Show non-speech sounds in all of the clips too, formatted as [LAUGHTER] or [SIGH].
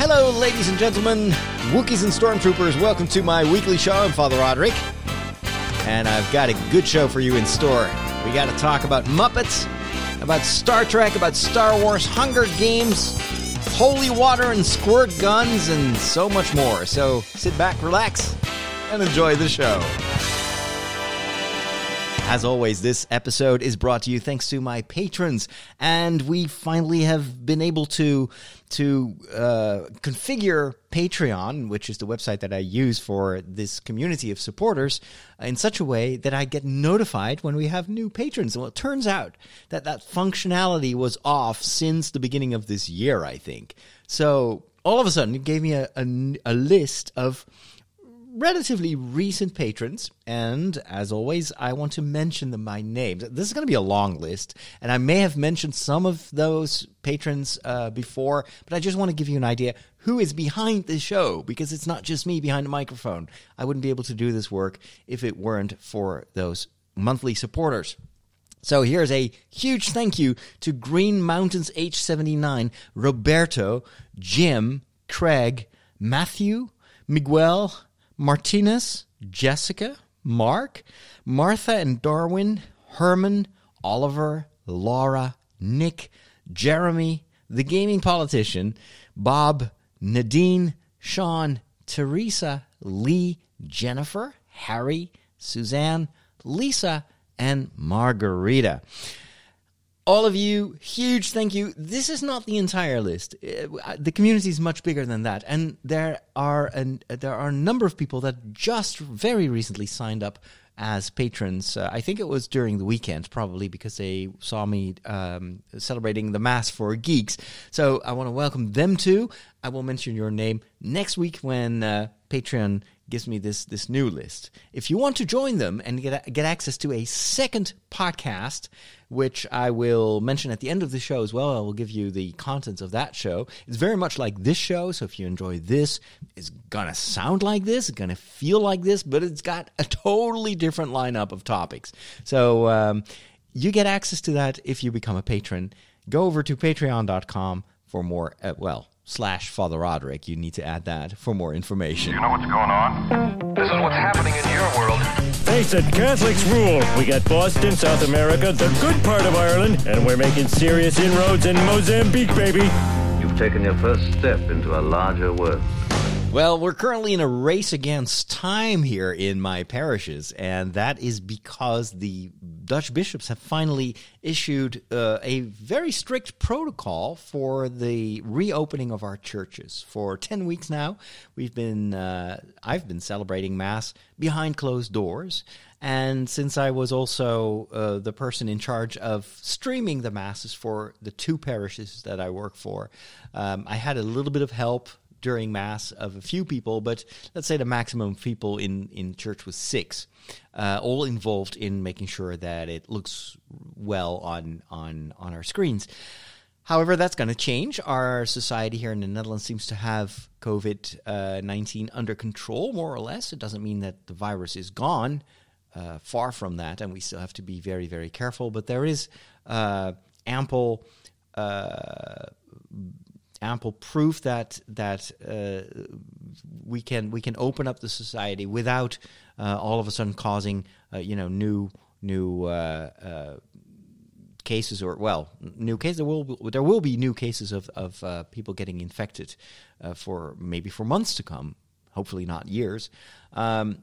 Hello, ladies and gentlemen, Wookiees and Stormtroopers. Welcome to my weekly show. I'm Father Roderick, and I've got a good show for you in store. We got to talk about Muppets, about Star Trek, about Star Wars, Hunger Games, holy water and squirt guns, and so much more. So sit back, relax, and enjoy the show. As always, this episode is brought to you thanks to my patrons, and we finally have been able to to uh, configure Patreon, which is the website that I use for this community of supporters, in such a way that I get notified when we have new patrons. Well, it turns out that that functionality was off since the beginning of this year, I think. So all of a sudden, it gave me a, a, a list of relatively recent patrons, and as always, I want to mention them by name. This is going to be a long list, and I may have mentioned some of those patrons uh, before, but I just want to give you an idea who is behind the show because it's not just me behind the microphone. I wouldn't be able to do this work if it weren't for those monthly supporters. So here's a huge thank you to Green Mountains H79, Roberto, Jim, Craig, Matthew, Miguel, Martinez, Jessica, Mark, Martha and Darwin, Herman, Oliver, Laura, Nick, Jeremy, the gaming politician, Bob, Nadine, Sean, Teresa, Lee, Jennifer, Harry, Suzanne, Lisa, and Margarita all of you, huge thank you. This is not the entire list. Uh, the community is much bigger than that, and there are an, there are a number of people that just very recently signed up as patrons. Uh, I think it was during the weekend, probably because they saw me um, celebrating the Mass for Geeks. So I want to welcome them too. I will mention your name next week when uh, Patreon gives me this this new list. If you want to join them and get get access to a second podcast, which I will mention at the end of the show as well, I will give you the contents of that show. It's very much like this show, so if you enjoy this, it's gonna sound like this, it's gonna feel like this, but it's got a totally different lineup of topics. So um, you get access to that if you become a patron. Go over to patreon.com for more. Uh, well slash Father Roderick. You need to add that for more information. You know what's going on? This is what's happening in your world. Face it, Catholics rule. We got Boston, South America, the good part of Ireland, and we're making serious inroads in Mozambique, baby. You've taken your first step into a larger world. Well, we're currently in a race against time here in my parishes, and that is because the Dutch bishops have finally issued uh, a very strict protocol for the reopening of our churches. For 10 weeks now, we've been uh, I've been celebrating mass behind closed doors. And since I was also uh, the person in charge of streaming the masses for the two parishes that I work for, um, I had a little bit of help during mass of a few people, but let's say the maximum people in, in church was six, uh, all involved in making sure that it looks well on on on our screens. However, that's going to change. Our society here in the Netherlands seems to have COVID uh, 19 under control, more or less. It doesn't mean that the virus is gone, uh, far from that, and we still have to be very, very careful. But there is uh, ample uh, ample proof that that uh, we can we can open up the society without uh, all of a sudden causing uh, you know new new uh, uh, cases or well new cases there will there will be new cases of of uh, people getting infected for maybe for months to come hopefully not years. Um,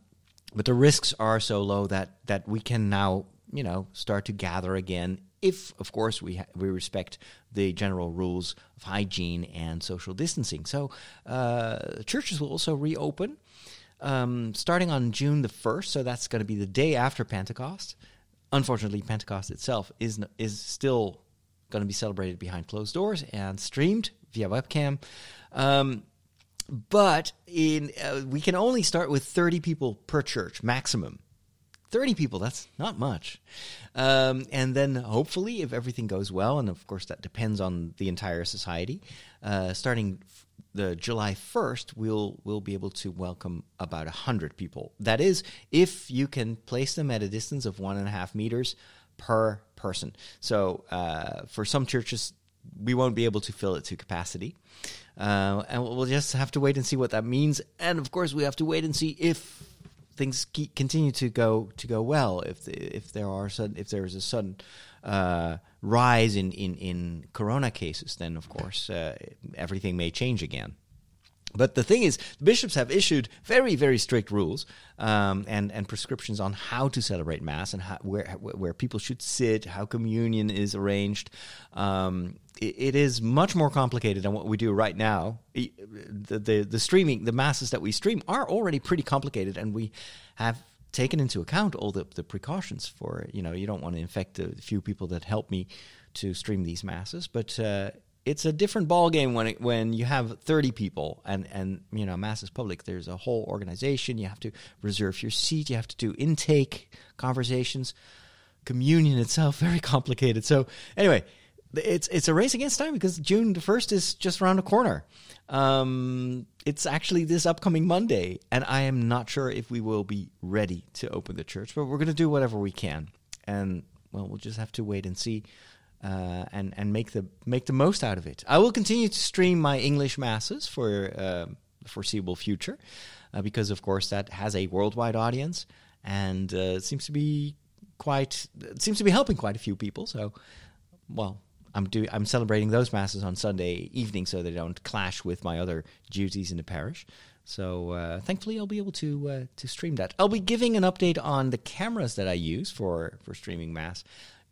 but the risks are so low that that we can now you know start to gather again if, of course, we ha- we respect the general rules of hygiene and social distancing. So, uh, churches will also reopen um, starting on June the first. So that's going to be the day after Pentecost. Unfortunately, Pentecost itself is is still going to be celebrated behind closed doors and streamed via webcam. Um, but in uh, we can only start with 30 people per church maximum 30 people, that's not much. Um, and then hopefully, if everything goes well, and of course that depends on the entire society, uh, starting the July 1st, we'll, we'll be able to welcome about 100 people. That is, if you can place them at a distance of one and a half meters per person. So uh, for some churches, we won't be able to fill it to capacity. Uh, and we'll just have to wait and see what that means. And of course, we have to wait and see if things keep, continue to go to go well. If if there are sudden, if there is a sudden uh, rise in, in in corona cases, then of course uh, everything may change again. But the thing is, the bishops have issued very, very strict rules um, and and prescriptions on how to celebrate mass and how, where where people should sit, how communion is arranged. Um, it, it is much more complicated than what we do right now. The, the the streaming, the masses that we stream are already pretty complicated, and we have taken into account all the, the precautions for you know you don't want to infect the few people that help me to stream these masses, but uh, it's a different ball game when it, when you have 30 people and and you know mass is public. There's a whole organization. You have to reserve your seat. You have to do intake conversations. Communion itself [LAUGHS] very complicated. So anyway it's it's a race against time because June the 1st is just around the corner. Um, it's actually this upcoming Monday and I am not sure if we will be ready to open the church but we're going to do whatever we can. And well we'll just have to wait and see uh, and and make the make the most out of it. I will continue to stream my English masses for uh, the foreseeable future, uh, because of course that has a worldwide audience and uh, seems to be quite it seems to be helping quite a few people. So, well, I'm do I'm celebrating those masses on Sunday evening so they don't clash with my other duties in the parish. So uh, thankfully, I'll be able to uh, to stream that. I'll be giving an update on the cameras that I use for for streaming mass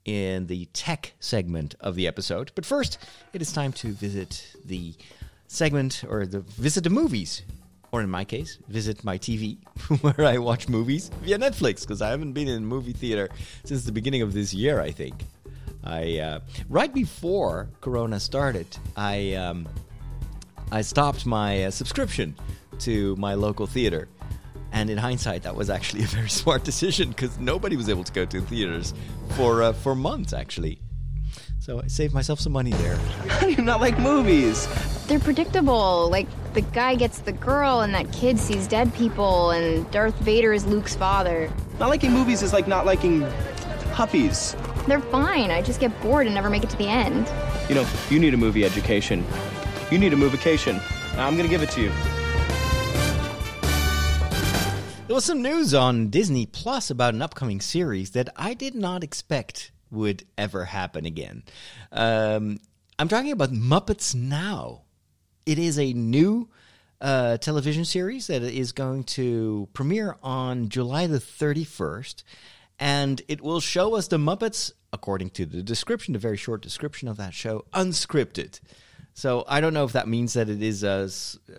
in the tech segment of the episode. But first, it is time to visit the segment or the visit the movies. Or in my case, visit my TV [LAUGHS] where I watch movies via Netflix because I haven't been in a movie theater since the beginning of this year, I think. I uh, right before Corona started, I um, I stopped my uh, subscription to my local theater and in hindsight, that was actually a very [LAUGHS] smart decision because nobody was able to go to theaters for uh, for months actually. So I saved myself some money there. [LAUGHS] How do you not like movies? They're predictable. Like the guy gets the girl, and that kid sees dead people, and Darth Vader is Luke's father. Not liking movies is like not liking puppies. They're fine. I just get bored and never make it to the end. You know, you need a movie education. You need a movication. I'm gonna give it to you. There was some news on Disney Plus about an upcoming series that I did not expect would ever happen again. Um, I'm talking about Muppets Now. It is a new uh, television series that is going to premiere on July the 31st, and it will show us the Muppets, according to the description, the very short description of that show, unscripted. So I don't know if that means that it is a,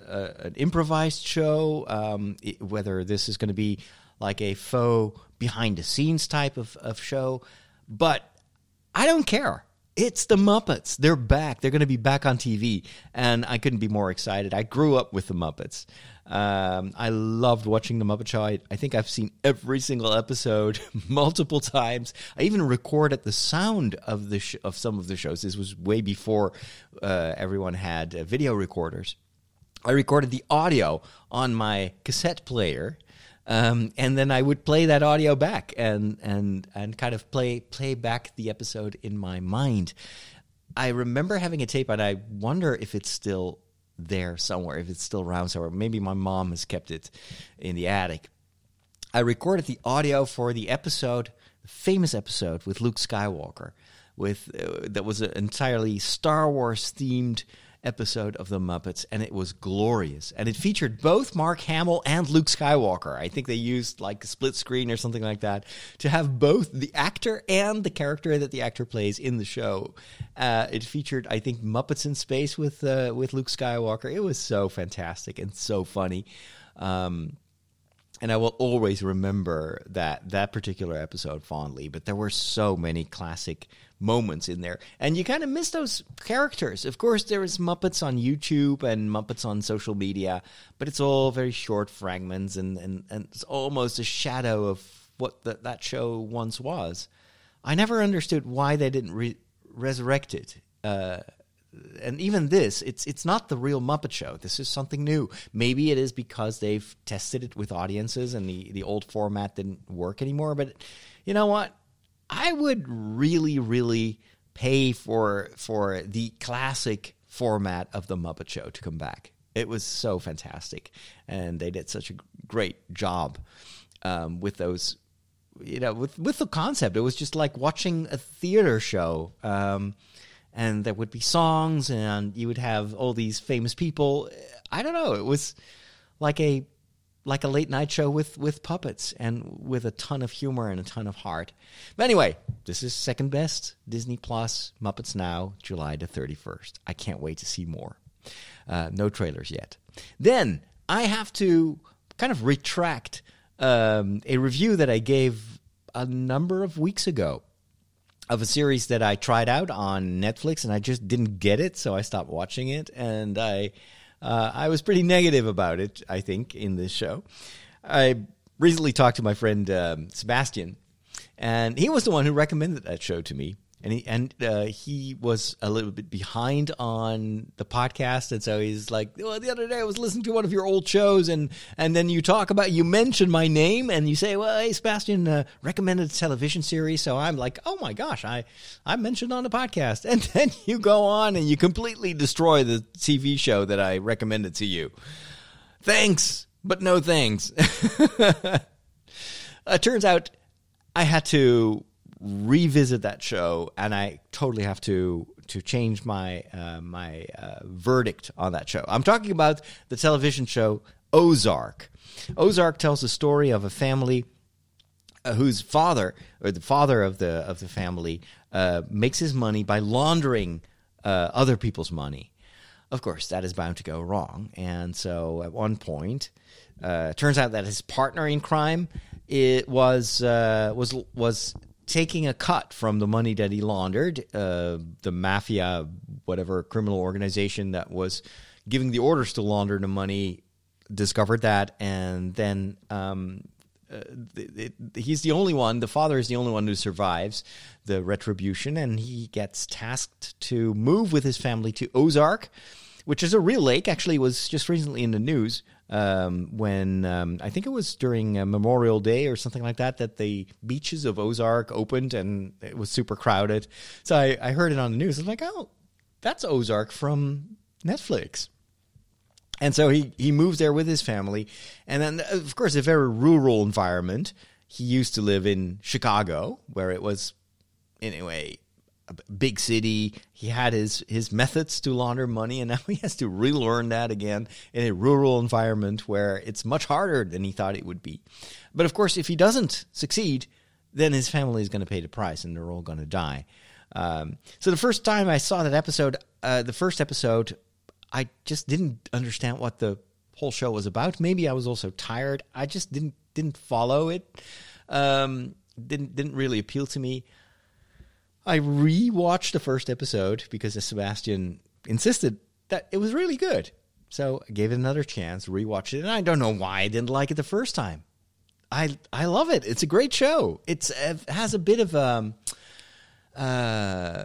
a an improvised show, um, it, whether this is going to be like a faux behind the scenes type of, of show, but I don't care. It's the Muppets. They're back. They're going to be back on TV, and I couldn't be more excited. I grew up with the Muppets. Um, I loved watching the Muppet Show. I, I, think I've seen every single episode [LAUGHS] multiple times. I even recorded the sound of the sh- of some of the shows. This was way before uh, everyone had uh, video recorders. I recorded the audio on my cassette player um, and then I would play that audio back and and and kind of play play back the episode in my mind. I remember having a tape, and I wonder if it's still there somewhere, if it's still around somewhere. Maybe my mom has kept it in the attic. I recorded the audio for the episode, the famous episode with Luke Skywalker, with uh, that was an entirely Star Wars themed episode of The Muppets, and it was glorious. And it featured both Mark Hamill and Luke Skywalker. I think they used like a split screen or something like that to have both the actor and the character that the actor plays in the show. Uh, it featured, I think, Muppets in Space with uh, with Luke Skywalker. It was so fantastic and so funny. Um, and I will always remember that that particular episode fondly. But there were so many classic moments in there, and you kind of miss those characters. Of course, there is Muppets on YouTube and Muppets on social media, but it's all very short fragments, and and, and it's almost a shadow of what the, that show once was. I never understood why they didn't re- resurrect it. Uh, and even this, it's it's not the real Muppet Show. This is something new. Maybe it is because they've tested it with audiences and the the old format didn't work anymore. But you know what? I would really, really pay for for the classic format of the Muppet Show to come back. It was so fantastic, and they did such a great job um, with those. You know, with with the concept, it was just like watching a theater show. Um, and there would be songs, and you would have all these famous people. I don't know. It was like a like a late night show with with puppets and with a ton of humor and a ton of heart. But anyway, this is second best Disney Plus Muppets Now, July the thirty first. I can't wait to see more. Uh, no trailers yet. Then I have to kind of retract um, a review that I gave a number of weeks ago of a series that I tried out on Netflix and I just didn't get it, so I stopped watching it. And I, uh, I was pretty negative about it. I think in this show, I recently talked to my friend um, Sebastian, and he was the one who recommended that show to me and he and uh, he was a little bit behind on the podcast, and so he's like, "Well, the other day I was listening to one of your old shows, and and then you talk about you mention my name, and you say, well, hey, Sebastian uh, recommended a television series, so I'm like, oh my gosh, I I mentioned on the podcast, [LAUGHS] and then you go on and you completely destroy the TV show that I recommended to you. Thanks, but no thanks. it [LAUGHS] turns out I had to revisit that show, and I totally have to to change my uh, my uh, verdict on that show. I'm talking about the television show Ozark. Ozark tells the story of a family uh, whose father, or the father of the of the family, uh, makes his money by laundering uh, other people's money. Of course, that is bound to go wrong, and so at one point, uh, turns out that his partner in crime it was was was taking a cut from the money that he laundered. Uh, the mafia, whatever criminal organization that was giving the orders to launder the money, discovered that, and then um, uh, he's the only one. The father is the only one who survives the retribution, and he gets tasked to move with his family to Ozark, which is a real lake. Actually, was just recently in the news um, when um, I think it was during uh, Memorial Day or something like that that the beaches of Ozark opened and it was super crowded. So I, I heard it on the news. I was like, oh, that's Ozark from Netflix. And so he, he moves there with his family. And then, of course, a very rural environment. He used to live in Chicago, where it was, anyway, big city. He had his his methods to launder money, and [LAUGHS] now he has to relearn that again in a rural environment where it's much harder than he thought it would be. But of course, if he doesn't succeed, then his family is going to pay the price, and they're all going to die. Um, so the first time I saw that episode, uh, the first episode, I just didn't understand what the whole show was about. Maybe I was also tired. I just didn't didn't follow it. Um, didn't didn't really appeal to me. I rewatched the first episode because Sebastian insisted that it was really good. So I gave it another chance, rewatched it, and I don't know why I didn't like it the first time. I I love it. It's a great show. It's it has a bit of a um, uh,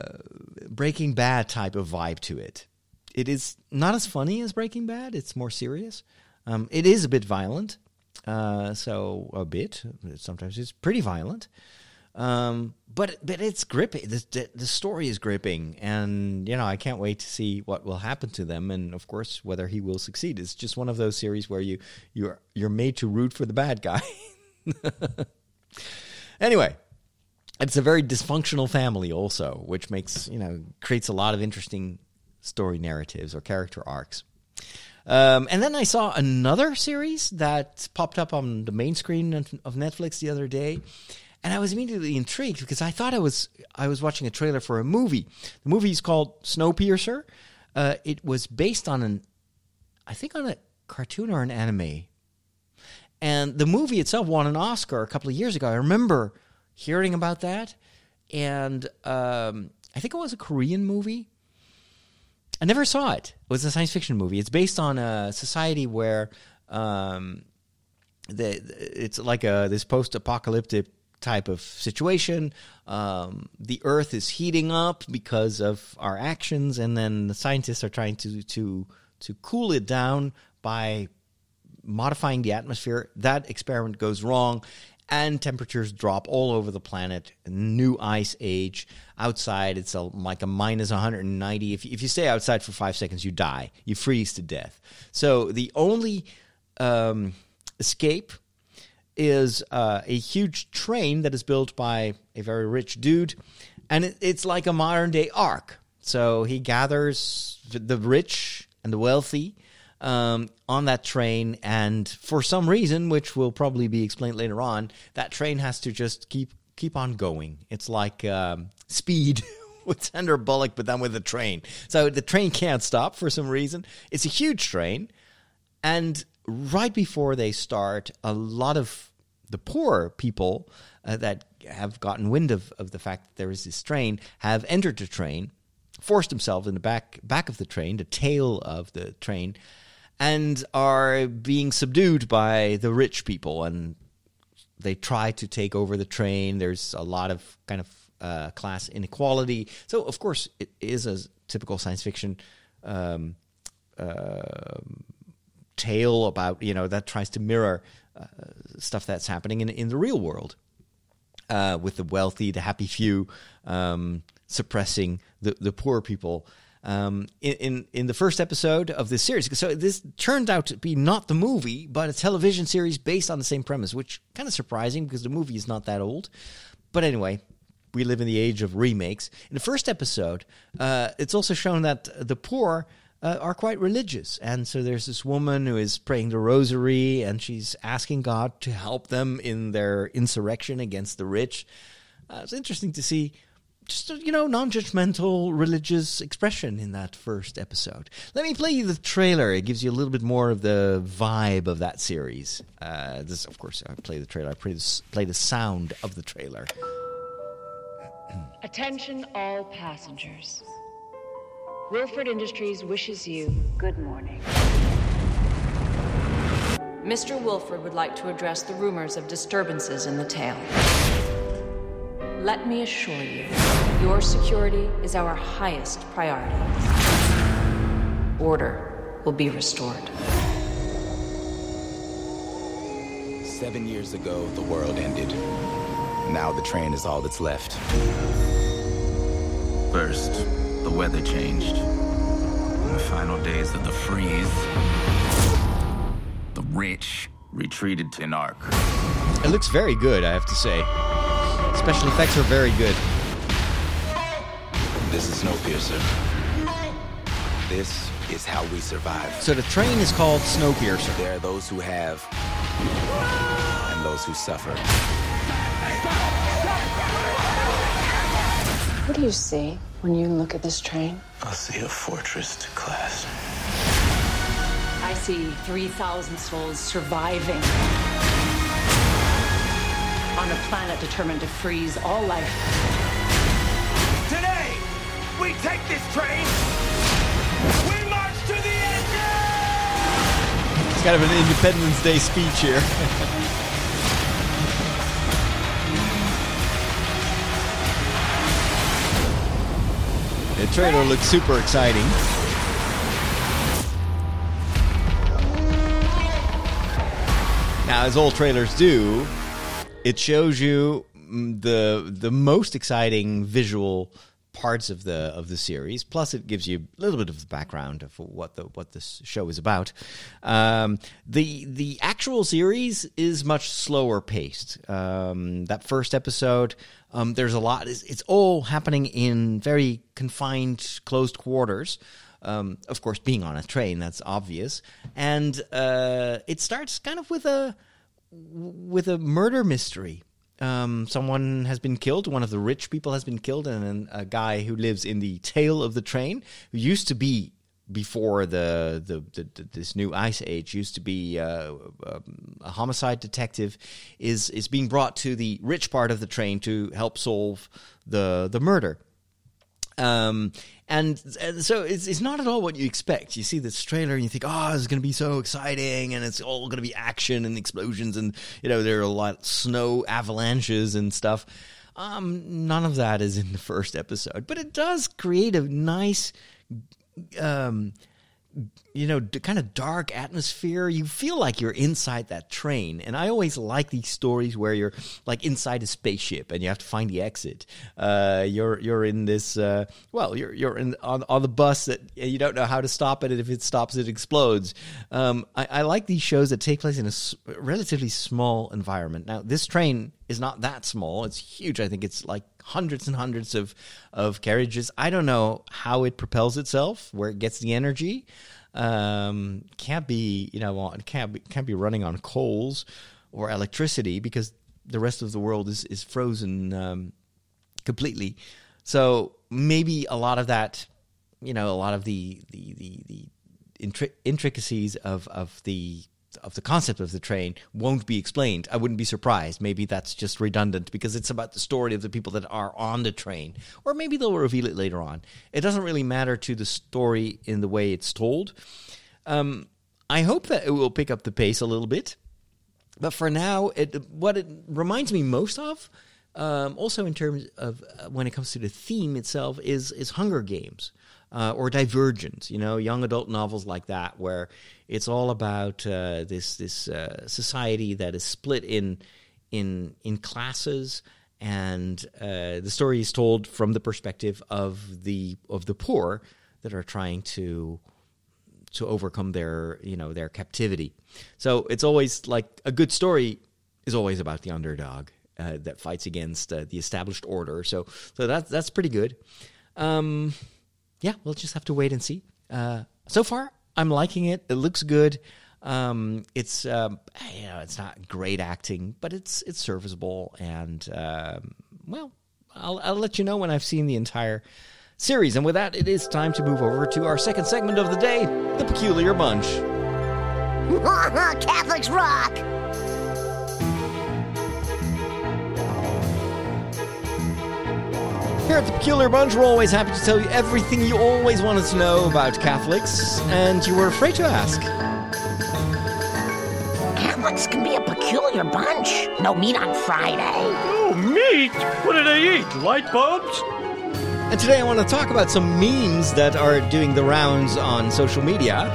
Breaking Bad type of vibe to it. It is not as funny as Breaking Bad. It's more serious. Um, it is a bit violent, uh, so a bit. Sometimes it's pretty violent. Um, but but it's gripping. The, the story is gripping, and you know I can't wait to see what will happen to them, and of course whether he will succeed. It's just one of those series where you you're you're made to root for the bad guy. [LAUGHS] anyway, it's a very dysfunctional family also, which makes you know creates a lot of interesting story narratives or character arcs. Um, and then I saw another series that popped up on the main screen of Netflix the other day and I was immediately intrigued because I thought I was I was watching a trailer for a movie. The movie is called Snowpiercer. Uh, it was based on an, I think, on a cartoon or an anime, and the movie itself won an Oscar a couple of years ago. I remember hearing about that, and um, I think it was a Korean movie. I never saw it. It was a science fiction movie. It's based on a society where um, the, it's like a this post-apocalyptic type of situation. Um, the Earth is heating up because of our actions, and then the scientists are trying to to to cool it down by modifying the atmosphere. That experiment goes wrong, and temperatures drop all over the planet. New ice age. Outside, it's a, like a minus 190. If, if you stay outside for five seconds, you die. You freeze to death. So the only um, escape is uh, a huge train that is built by a very rich dude, and it, it's like a modern day ark. So he gathers the rich and the wealthy um, on that train, and for some reason, which will probably be explained later on, that train has to just keep keep on going. It's like um, speed. [LAUGHS] With Sandra Bullock, but then with a train. So the train can't stop for some reason. It's a huge train. And right before they start, a lot of the poor people uh, that have gotten wind of, of the fact that there is this train have entered the train, forced themselves in the back back of the train, the tail of the train, and are being subdued by the rich people. And they try to take over the train. There's a lot of kind of uh, class inequality. So, of course, it is a typical science fiction. Um, uh, tale about you know that tries to mirror uh, stuff that's happening in in the real world uh, with the wealthy, the happy few um, suppressing the the poor people. Um, in, in in the first episode of this series, so this turned out to be not the movie, but a television series based on the same premise, which kind of surprising because the movie is not that old. But anyway, we live in the age of remakes. In the first episode, uh, it's also shown that the poor uh, are quite religious. And so there's this woman who is praying the rosary and she's asking God to help them in their insurrection against the rich. Uh, it's interesting to see just, you know, non judgmental religious expression in that first episode. Let me play you the trailer. It gives you a little bit more of the vibe of that series. Uh, this, of course, I play the trailer, I play the, play the sound of the trailer. Attention, all passengers. Wilford Industries wishes you good morning. Mr. Wilford would like to address the rumors of disturbances in the tail. Let me assure you, your security is our highest priority. Order will be restored. Seven years ago, the world ended. Now the train is all that's left. First, the weather changed. In the final days of the freeze, the rich retreated to Narc. It looks very good, I have to say. Special effects are very good. This is Snowpiercer. This is how we survive. So the train is called Snowpiercer. There are those who have and those who suffer. What do you see when you look at this train? I see a fortress to class. I see 3,000 souls surviving on a planet determined to freeze all life. Today, we take this train. We march to the end. It's kind of an Independence Day speech here. [LAUGHS] the trailer looks super exciting. Now, as all trailers do, it shows you mm, the the most exciting visual parts of the of the series. Plus, it gives you a little bit of the background of what the what this show is about. Um, the the actual series is much slower paced. Um, that first episode, um, there's a lot. It's, it's all happening in very confined, closed quarters. Um, of course, being on a train, that's obvious, and uh, it starts kind of with a with a murder mystery. Um, someone has been killed. One of the rich people has been killed, and a guy who lives in the tail of the train, who used to be before the, the, the, the this new ice age, used to be uh, um, a homicide detective, is is being brought to the rich part of the train to help solve the the murder. Um, and, and so it's, it's not at all what you expect. You see this trailer and you think, oh, it's going to be so exciting and it's all going to be action and explosions and, you know, there are a lot of snow avalanches and stuff. Um, none of that is in the first episode, but it does create a nice, um, you know, kind of dark atmosphere. You feel like you're inside that train. And I always like these stories where you're like inside a spaceship and you have to find the exit. Uh, you're you're in this uh, well, you're you're in on on the bus that you don't know how to stop it, and if it stops, it explodes. Um, I, I like these shows that take place in a relatively small environment. Now, this train is not that small; it's huge. I think it's like hundreds and hundreds of of carriages. I don't know how it propels itself, where it gets the energy. Um, can't be you know can't be, can't be running on coals or electricity because the rest of the world is is frozen um, completely. So maybe a lot of that, you know, a lot of the the the, the intri- intricacies of of the of the concept of the train won't be explained. I wouldn't be surprised. Maybe that's just redundant because it's about the story of the people that are on the train, or maybe they'll reveal it later on. It doesn't really matter to the story in the way it's told. Um, I hope that it will pick up the pace a little bit. But for now, it, what it reminds me most of, um, also in terms of uh, when it comes to the theme itself, is is Hunger Games uh, or Divergent. You know, young adult novels like that, where it's all about uh, this this uh, society that is split in in in classes, and uh, the story is told from the perspective of the of the poor that are trying to to overcome their you know their captivity. So it's always like a good story is always about the underdog uh, that fights against uh, the established order. So so that's that's pretty good. Um, yeah, we'll just have to wait and see. Uh, so far, I'm liking it. It looks good. Um, it's um, you know it's not great acting, but it's it's serviceable and um, well, I'll I'll let you know when I've seen the entire series. And with that, it is time to move over to our second segment of the day, the Peculiar Bunch. [LAUGHS] Catholics rock! Here at the Peculiar Bunch, we're always happy to tell you everything you always wanted to know about Catholics, and you were afraid to ask. Catholics can be a peculiar bunch. No meat on Friday. Oh, meat? What do they eat? Light bulbs? And today I want to talk about some memes that are doing the rounds on social media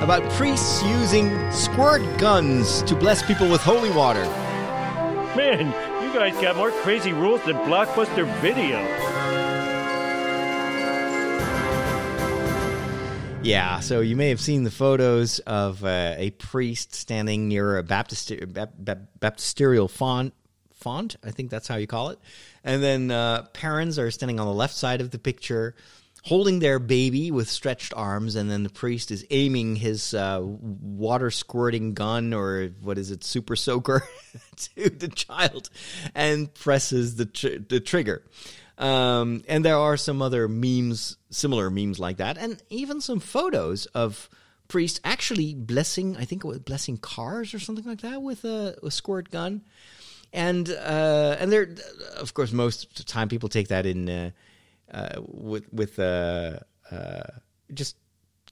about priests using squirt guns to bless people with holy water. Man, you guys got more crazy rules than Blockbuster Video. Yeah, so you may have seen the photos of uh, a priest standing near a baptister- bap- bap- baptisterial font. Font, I think that's how you call it. And then uh, parents are standing on the left side of the picture, holding their baby with stretched arms, and then the priest is aiming his uh, water squirting gun or what is it, super soaker, [LAUGHS] to the child, and presses the tr- the trigger. Um, and there are some other memes, similar memes like that, and even some photos of priests actually blessing, I think it was blessing cars or something like that with a, a squirt gun. And uh, and there, of course, most of the time people take that in uh, uh, with with uh, uh, just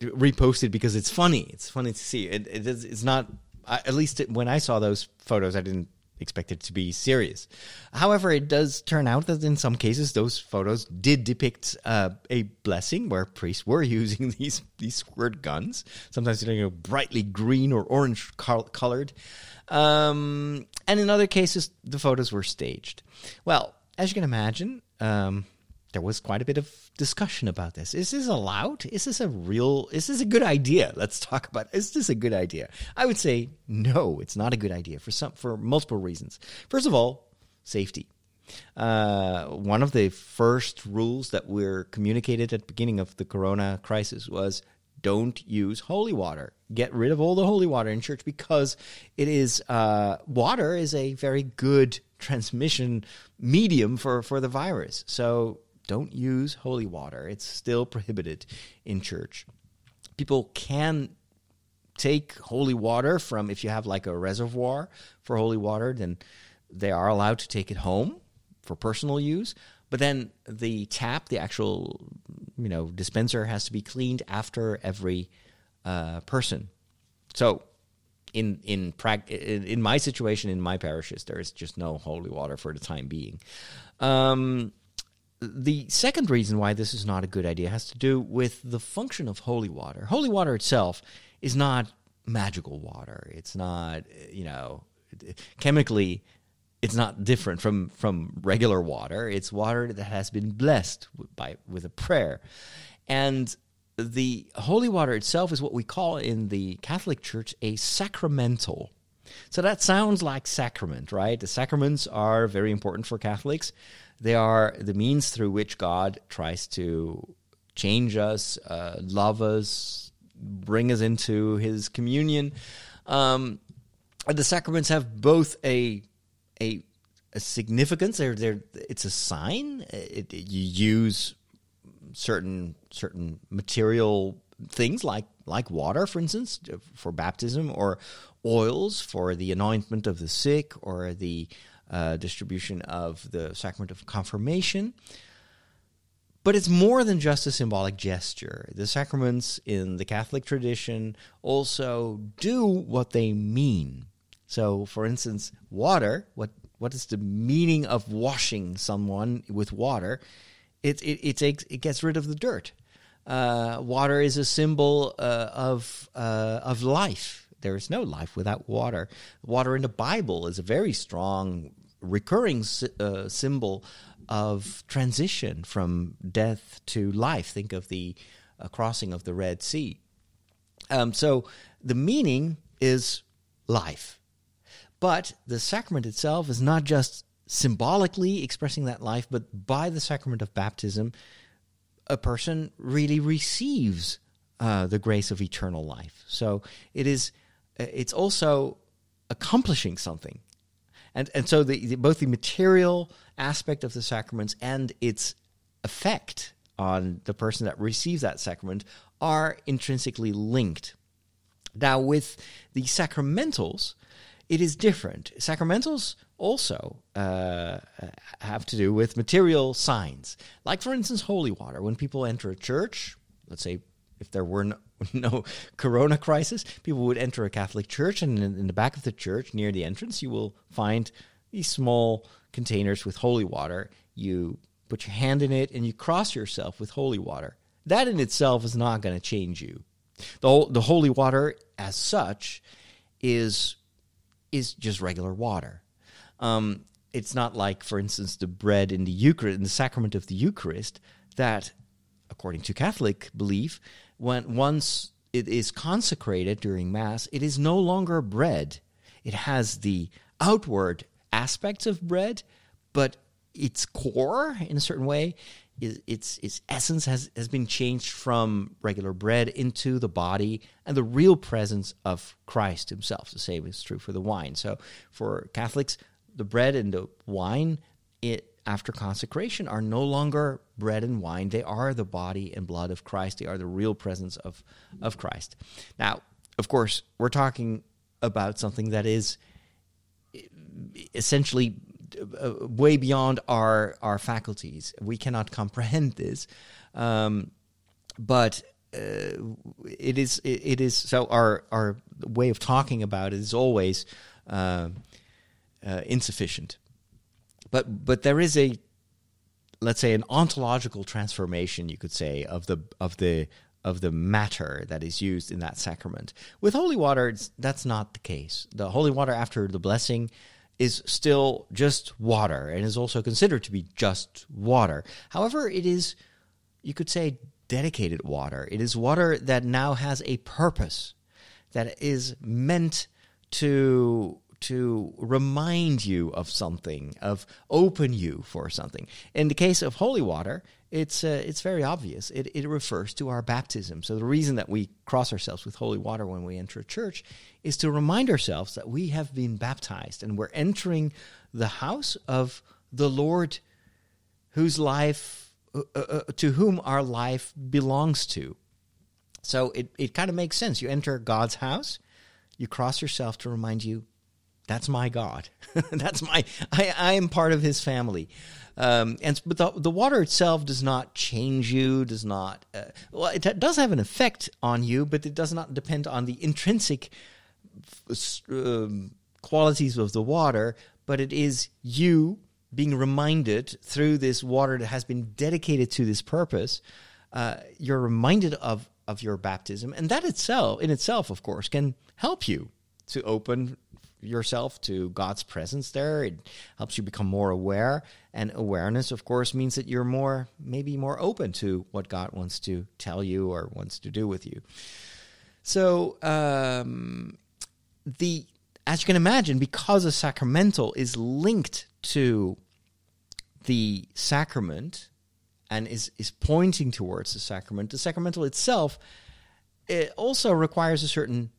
reposted because it's funny. It's funny to see. It, it is, it's not. At least when I saw those photos, I didn't expect it to be serious. However, it does turn out that in some cases those photos did depict uh, a blessing where priests were [LAUGHS] using these these squirt guns. Sometimes you know brightly green or orange col- colored, um, and in other cases the photos were staged. Well, as you can imagine. Um, there was quite a bit of discussion about this. Is this allowed? Is this a real? Is this a good idea? [LAUGHS] Let's talk about. Is this a good idea? I would say no. It's not a good idea for some for multiple reasons. First of all, safety. Uh, one of the first rules that were communicated at the beginning of the Corona crisis was don't use holy water. Get rid of all the holy water in church because it is uh, water is a very good transmission medium for for the virus. So don't use holy water. It's still prohibited in church. People can take holy water from if you have like a reservoir for holy water, then they are allowed to take it home for personal use. But then the tap, the actual you know dispenser, has to be cleaned after every uh, person. So in in, in my situation in my parishes, there is just no holy water for the time being. Um, the second reason why this is not a good idea has to do with the function of holy water. Holy water itself is not magical water. It's not, you know, chemically it's not different from from regular water. It's water that has been blessed by with a prayer. And the holy water itself is what we call in the Catholic Church a sacramental. So that sounds like sacrament, right? The sacraments are very important for Catholics. They are the means through which God tries to change us, uh, love us, bring us into His communion. Um, the sacraments have both a a, a significance. They're, they're, it's a sign. It, it, you use certain certain material things like like water, for instance, for baptism, or oils for the anointment of the sick, or the uh, distribution of the sacrament of confirmation. But it's more than just a symbolic gesture. The sacraments in the Catholic tradition also do what they mean. So, for instance, water, what, what is the meaning of washing someone with water? It, it, it, takes, it gets rid of the dirt. Uh, water is a symbol uh, of, uh, of life. There is no life without water. Water in the Bible is a very strong, recurring uh, symbol of transition from death to life. Think of the uh, crossing of the Red Sea. Um, so the meaning is life. But the sacrament itself is not just symbolically expressing that life, but by the sacrament of baptism, a person really receives uh, the grace of eternal life. So it is, uh, it's also accomplishing something. And, and so the, the, both the material aspect of the sacraments and its effect on the person that receives that sacrament are intrinsically linked. Now, with the sacramentals, it is different. Sacramentals also uh, have to do with material signs. Like, for instance, holy water. When people enter a church, let's say if there were no, [LAUGHS] no corona crisis, people would enter a Catholic church, and in, in the back of the church, near the entrance, you will find these small containers with holy water. You put your hand in it and you cross yourself with holy water. That in itself is not going to change you. The, the holy water, as such, is is just regular water. Um, it's not like, for instance, the bread in the Eucharist, in the sacrament of the Eucharist, that, according to Catholic belief, when once it is consecrated during Mass, it is no longer bread. It has the outward aspects of bread, but its core, in a certain way, is its its essence has has been changed from regular bread into the body and the real presence of Christ Himself. The same is true for the wine. So for Catholics, the bread and the wine, it after consecration are no longer bread and wine. They are the body and blood of Christ. They are the real presence of of Christ. Now, of course, we're talking about something that is essentially uh, way beyond our our faculties. We cannot comprehend this, um, but uh, it is it, it is so. Our our way of talking about it is always uh, uh, insufficient. But but there is a let's say an ontological transformation, you could say, of the of the of the matter that is used in that sacrament. With holy water, that's not the case. The holy water after the blessing is still just water and is also considered to be just water. However, it is, you could say, dedicated water. It is water that now has a purpose, that is meant to to remind you of something, of open you for something. In the case of holy water, it's uh, it's very obvious. It it refers to our baptism. So the reason that we cross ourselves with holy water when we enter a church is to remind ourselves that we have been baptized and we're entering the house of the Lord, whose life uh, uh, uh to whom our life belongs to. So it it kind of makes sense. You enter God's house, you cross yourself to remind you that's my God. [LAUGHS] that's my I, I am part of his family. Um, and but the, the water itself does not change you, does not. Uh, well, it does have an effect on you, but it does not depend on the intrinsic um, qualities of the water. But it is you being reminded through this water that has been dedicated to this purpose, uh, you're reminded of of your baptism, and that itself, in itself, of course, can help you to open yourself to God's presence there. It helps you become more aware, and awareness, of course, means that you're more, maybe more open to what God wants to tell you or wants to do with you. So, um, the as you can imagine, because a sacramental is linked to the sacrament and is, is pointing towards the sacrament, the sacramental itself it also requires a certain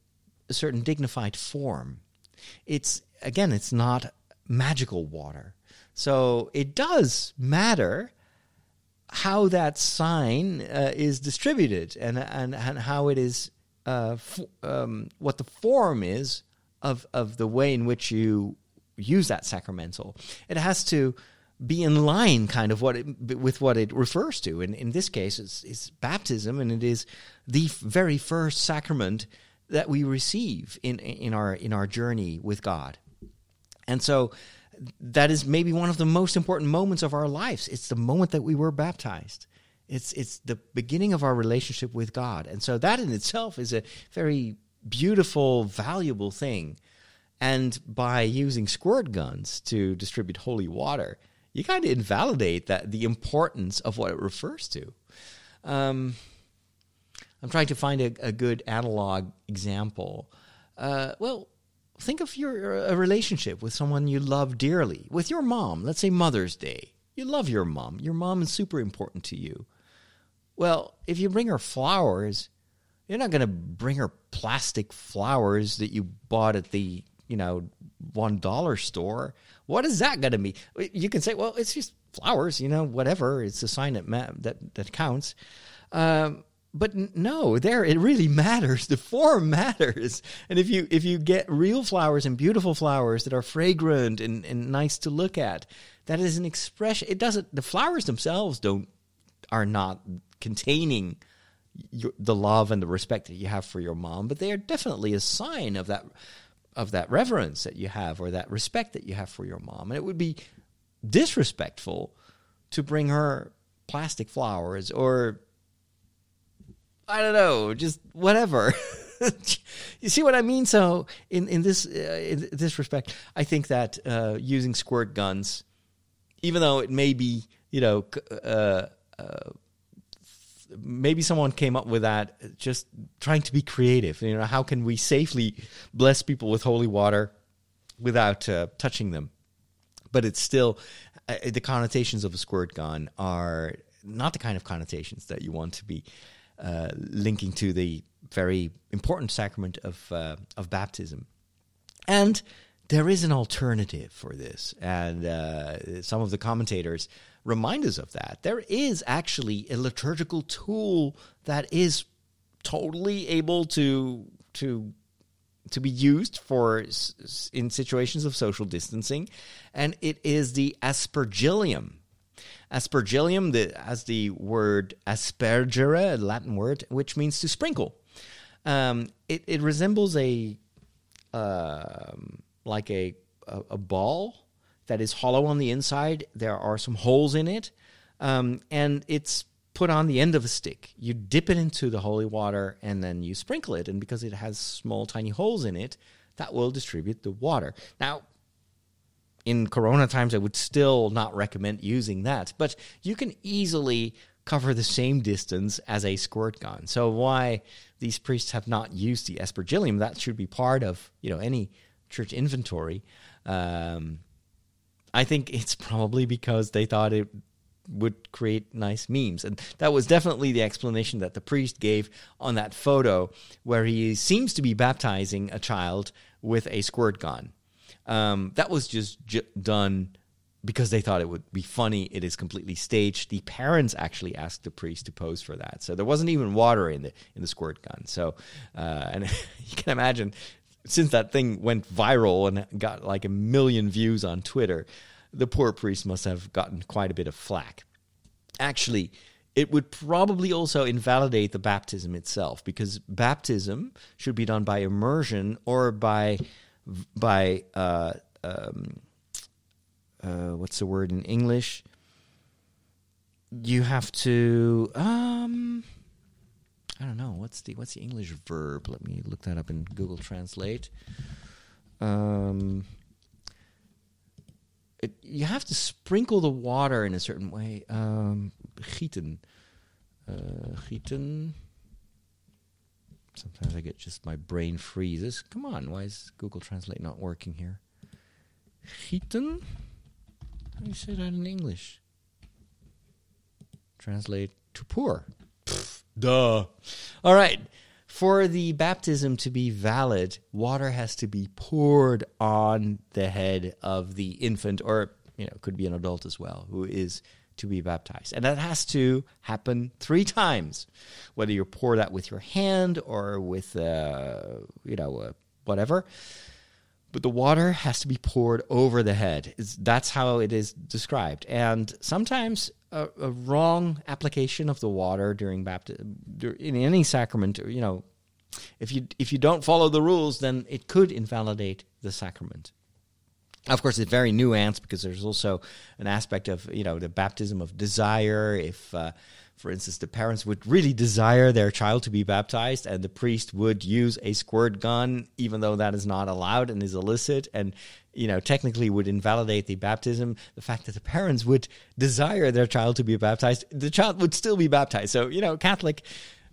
a certain dignified form. It's again, it's not magical water. So it does matter how that sign uh, is distributed and, and, and how it is, uh, f- um, what the form is of, of the way in which you use that sacramental. It has to be in line kind of what it, with what it refers to. And in this case, it's, it's baptism, and it is the very first sacrament that we receive in in our in our journey with God. And so that is maybe one of the most important moments of our lives. It's the moment that we were baptized. It's it's the beginning of our relationship with God. And so that in itself is a very beautiful, valuable thing. And by using squirt guns to distribute holy water, you kind of invalidate that the importance of what it refers to. Um, I'm trying to find a, a good analog example. Uh, well, think of your a relationship with someone you love dearly, with your mom. Let's say Mother's Day. You love your mom. Your mom is super important to you. Well, if you bring her flowers, you're not going to bring her plastic flowers that you bought at the you know one dollar store. What is that going to be? You can say, well, it's just flowers, you know, whatever. It's a sign that ma- that that counts. Um, but no there it really matters. [LAUGHS] The form matters. And if you if you get real flowers and beautiful flowers that are fragrant and, and nice to look at that is an expression it doesn't the flowers themselves don't are not containing your, the love and the respect that you have for your mom but they are definitely a sign of that of that reverence that you have or that respect that you have for your mom. And it would be disrespectful to bring her plastic flowers or I don't know, just whatever. [LAUGHS] you see what I mean? So in in this uh, in this respect, I think that uh, using squirt guns, even though it may be you know. Uh, uh, maybe someone came up with that just trying to be creative you know how can we safely bless people with holy water without uh, touching them but it's still uh, the connotations of a squirt gun are not the kind of connotations that you want to be uh, linking to the very important sacrament of uh, of baptism, and there is an alternative for this, and uh, some of the commentators remind us of that. There is actually a liturgical tool that is totally able to to to be used for in situations of social distancing, and it is the aspergillium. Aspergillium the, has the word aspergere, a Latin word, which means to sprinkle. Um, it, it resembles a uh, like a, a, a ball that is hollow on the inside. There are some holes in it, um, and it's put on the end of a stick. You dip it into the holy water and then you sprinkle it. And because it has small, tiny holes in it, that will distribute the water. Now, in corona times, I would still not recommend using that, but you can easily cover the same distance as a squirt gun. So why these priests have not used the aspergillium, that should be part of, you know, any church inventory. Um, I think it's probably because they thought it would create nice memes. And that was definitely the explanation that the priest gave on that photo where he seems to be baptizing a child with a squirt gun. Um, that was just j- done because they thought it would be funny. It is completely staged. The parents actually asked the priest to pose for that, so there wasn't even water in the in the squirt gun. So, uh, and [LAUGHS] you can imagine since that thing went viral and got like a million views on Twitter, the poor priest must have gotten quite a bit of flack. Actually, it would probably also invalidate the baptism itself because baptism should be done by immersion or by by uh, um, uh, what's the word in English? You have to um I don't know what's the what's the English verb. Let me look that up in Google Translate. Um, it, you have to sprinkle the water in a certain way. Um, gieten, uh, gieten. Sometimes I get just my brain freezes. Come on, why is Google Translate not working here? Gieten. How do you say that in English? Translate to pour. Pfft, duh. All right. For the baptism to be valid, water has to be poured on the head of the infant, or you know, could be an adult as well, who is to be baptized. And that has to happen three times, whether you pour that with your hand or with, uh, you know, uh, whatever. But the water has to be poured over the head. It's, that's how it is described. And sometimes a, a wrong application of the water during baptism, in any sacrament, you know, if you if you don't follow the rules, then it could invalidate the sacrament. Of course, it's very nuanced because there's also an aspect of you know the baptism of desire. If, uh, for instance, the parents would really desire their child to be baptized, and the priest would use a squirt gun, even though that is not allowed and is illicit, and you know technically would invalidate the baptism. The fact that the parents would desire their child to be baptized, the child would still be baptized. So you know, Catholic.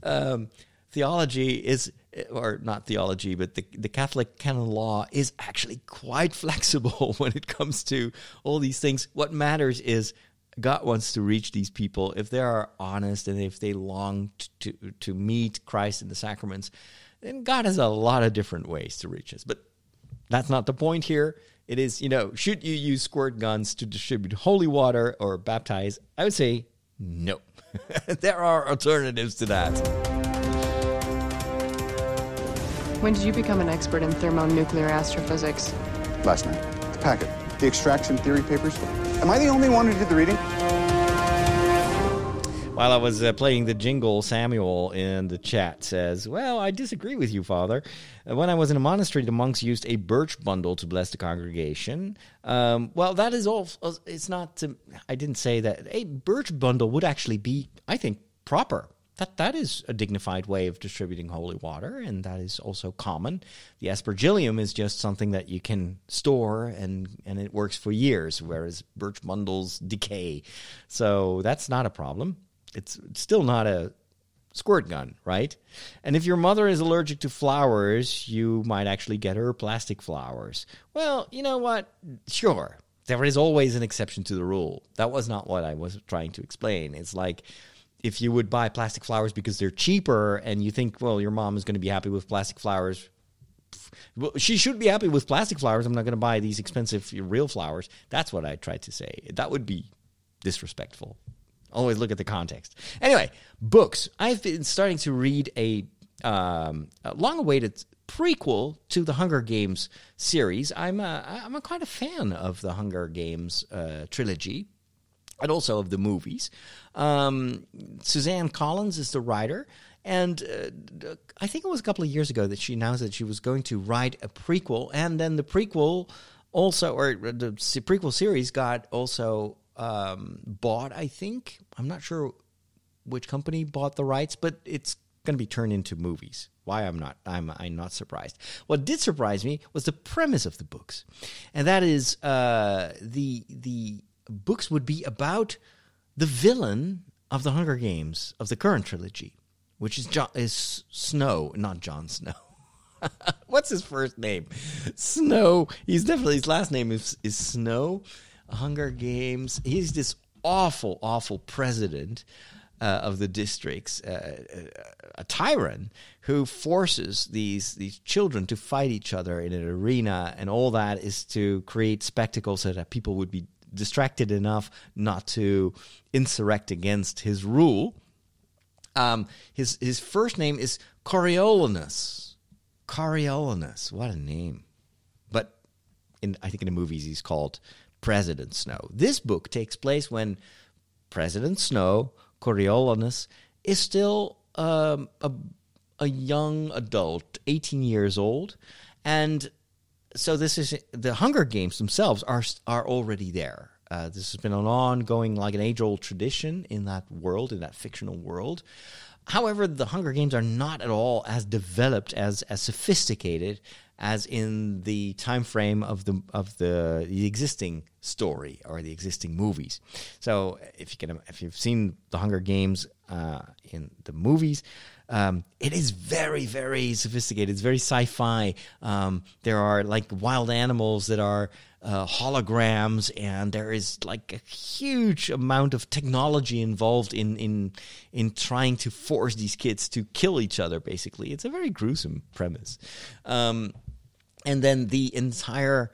Um, theology is or not theology, but the, the Catholic canon law is actually quite [LAUGHS] flexible [LAUGHS] when it comes to all these things. What matters is God wants to reach these people if they are honest and if they long to to meet Christ in the sacraments. Then God has a lot of different ways to reach us. But that's not the point here. It is, you know, should you use squirt guns to distribute holy water or baptize? I would say no. [LAUGHS] there are alternatives to that. When did you become an expert in thermonuclear astrophysics? Last night. The packet. The extraction theory papers. Am I the only one who did the reading? While I was uh, playing the jingle, Samuel in the chat says, Well, I disagree with you, Father. Uh, when I was in a monastery, the monks used a birch bundle to bless the congregation. Um, well, that is all. It's not. To, I didn't say that. A birch bundle would actually be, I think, proper that that is a dignified way of distributing holy water, and that is also common. The aspergillium is just something that you can store, and and it works for years, whereas birch bundles decay. So that's not a problem. It's still not a squirt gun, right? And if your mother is allergic to flowers, you might actually get her plastic flowers. Well, you know what? Sure. There is always an exception to the rule. That was not what I was trying to explain. It's like if you would buy plastic flowers because they're cheaper and you think, well, your mom is going to be happy with plastic flowers. Well, she should be happy with plastic flowers. I'm not going to buy these expensive real flowers. That's what I tried to say. That would be disrespectful. Always look at the context. Anyway, books. I've been starting to read a, um, a long-awaited prequel to the Hunger Games series. I'm a, I'm a quite a fan of the Hunger Games uh, trilogy and also of the movies. Um, Suzanne Collins is the writer. And uh, I think it was a couple of years ago that she announced that she was going to write a prequel. And then the prequel also, or the prequel series got also um, bought, I think. I'm not sure which company bought the rights, but it's going to be turned into movies. Why I'm not I'm I'm not surprised. What did surprise me was the premise of the books, and that is uh, the the books would be about the villain of the Hunger Games of the current trilogy, which is John, is Snow, not Jon Snow. [LAUGHS] What's his first name? Snow. He's definitely his last name is is Snow. Hunger Games. He's this awful, awful president uh, of the districts, uh, a tyrant who forces these these children to fight each other in an arena, and all that is to create spectacles so that people would be distracted enough not to insurrect against his rule. Um, his his first name is Coriolanus. Coriolanus, what a name! But in I think in the movies he's called President Snow. This book takes place when President Snow, Coriolanus, is still um, a a young adult, eighteen years old, and so this is the Hunger Games themselves are are already there. Uh, this has been an ongoing, like an age old tradition in that world, in that fictional world. However, the Hunger Games are not at all as developed, as as sophisticated as in the time frame of the of the, the existing story or the existing movies. So, if you can, if you've seen the Hunger Games uh, in the movies, um, it is very, very sophisticated. It's very sci-fi. Um, there are like wild animals that are uh, holograms, and there is like a huge amount of technology involved in in in trying to force these kids to kill each other. Basically, it's a very gruesome premise. Um, and then the entire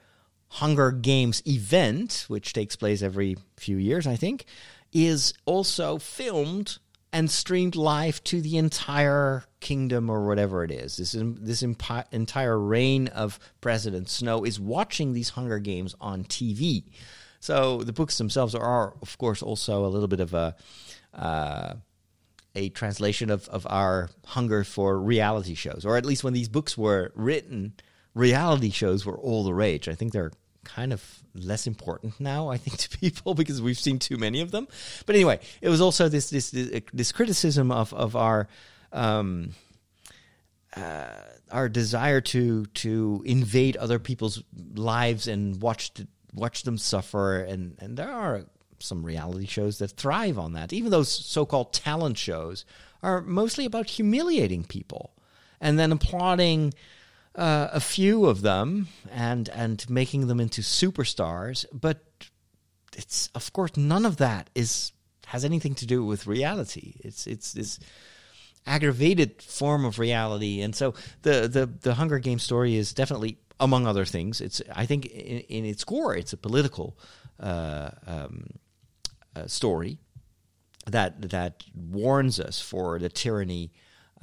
Hunger Games event, which takes place every few years, I think, is also filmed and streamed live to the entire kingdom or whatever it is. This this impi- entire reign of President Snow is watching these Hunger Games on TV. So the books themselves are, of course, also a little bit of a uh, a translation of, of our hunger for reality shows, or at least when these books were written, reality shows were all the rage. I think they're kind of less important now, I think, [LAUGHS] to people because we've seen too many of them. But anyway, it was also this this this, this criticism of of our. Um, uh, our desire to to invade other people's lives and watch to, watch them suffer, and and there are some reality shows that thrive on that. Even those so-called talent shows are mostly about humiliating people and then applauding uh, a few of them and and making them into superstars, but it's of course none of that is has anything to do with reality. It's it's this aggravated form of reality, and so the the the Hunger Games story is definitely among other things. It's I think in, in its core it's a political uh, um, uh, story that that warns us for the tyranny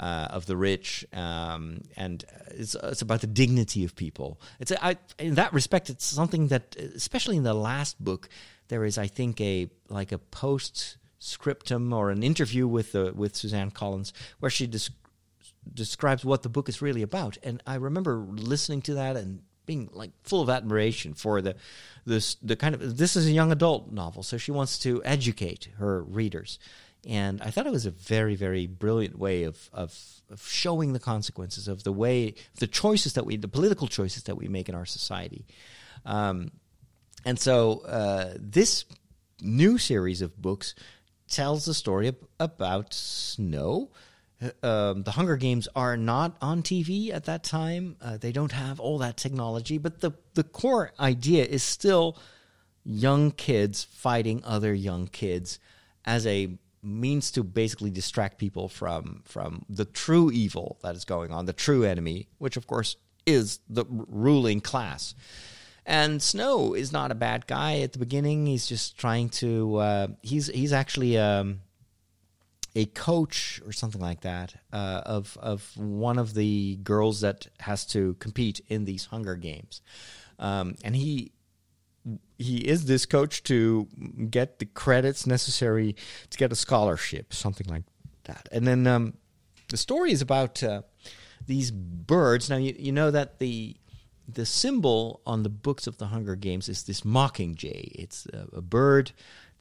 uh, of the rich, um, and it's, it's about the dignity of people. It's I, in that respect, it's something that, especially in the last book, there is, I think, a like a post scriptum or an interview with the with Suzanne Collins where she des- describes what the book is really about, and I remember listening to that and being like full of admiration for the this the kind of this is a young adult novel, so she wants to educate her readers and I thought it was a very, very brilliant way of, of, of showing the consequences of the way, the choices that we, the political choices that we make in our society. Um, and so uh, this new series of books tells the story about Snow. Um, the Hunger Games are not on TV at that time. Uh, they don't have all that technology, but the, the core idea is still young kids fighting other young kids as a means to basically distract people from from the true evil that is going on, the true enemy, which of course is the ruling class. And Snow is not a bad guy at the beginning. He's just trying to. Uh, he's he's actually um, a coach or something like that uh, of of one of the girls that has to compete in these Hunger Games, um, and he he is this coach to get the credits necessary to get a scholarship, something like that. And then um, the story is about uh, these birds. Now you, you know that the the symbol on the books of the Hunger Games is this mockingjay. It's a, a bird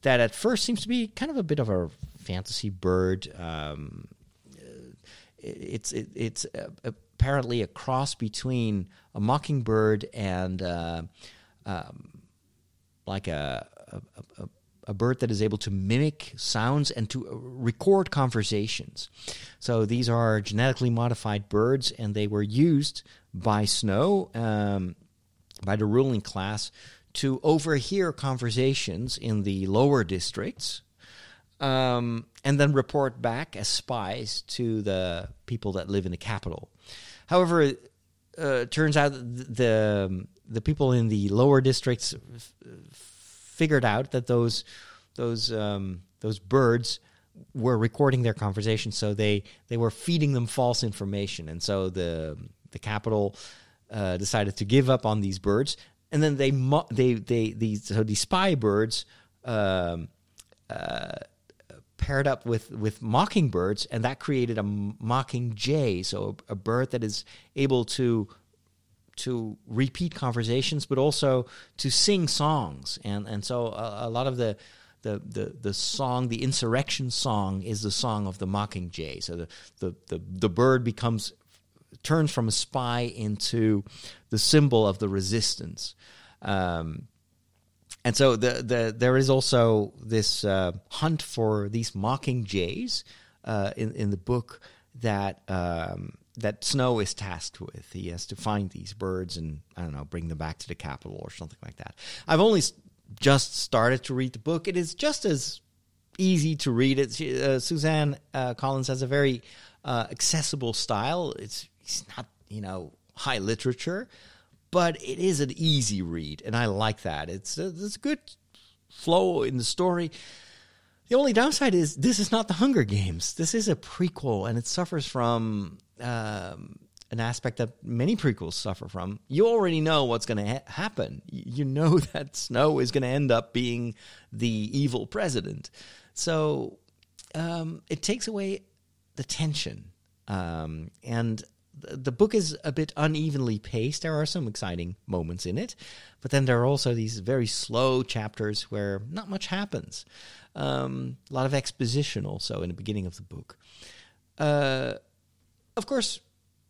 that at first seems to be kind of a bit of a fantasy bird. Um, it's it, it's uh, apparently a cross between a mockingbird and uh, um, like a, a, a, bird that is able to mimic sounds and to record conversations. So these are genetically modified birds, and they were used by Snow, um, by the ruling class, to overhear conversations in the lower districts. Um, and then report back as spies to the people that live in the capital. However, uh, it turns out the the people in the lower districts f- figured out that those those um, those birds were recording their conversation, so they they were feeding them false information, and so the the capital uh, decided to give up on these birds, and then they mo- they they these so these spy birds. Um, uh, paired up with with mockingbirds, and that created a mocking jay, so a, a bird that is able to to repeat conversations, but also to sing songs, and and so a, a lot of the the, the, the song, the insurrection song, is the song of the mockingjay. So the, the, the, the bird becomes turns from a spy into the symbol of the resistance. Um, and so the, the there is also this uh, hunt for these mocking jays uh, in in the book that um, that Snow is tasked with. He has to find these birds and I don't know bring them back to the capital or something like that. I've only just started to read the book. It is just as easy to read it. Uh, Suzanne uh, Collins has a very uh, accessible style. It's, it's not you know high literature, but it is an easy read, and I like that. It's a, it's a good flow in the story. The only downside is this is not the Hunger Games. This is a prequel, and it suffers from um, an aspect that many prequels suffer from. You already know what's going to ha- happen. You know [LAUGHS] that Snow is going to end up being the evil president. So um, it takes away the tension. Um, and the book is a bit unevenly paced. There are some exciting moments in it, but then there are also these very slow chapters where not much happens. Um, a lot of exposition also in the beginning of the book. Uh, of course,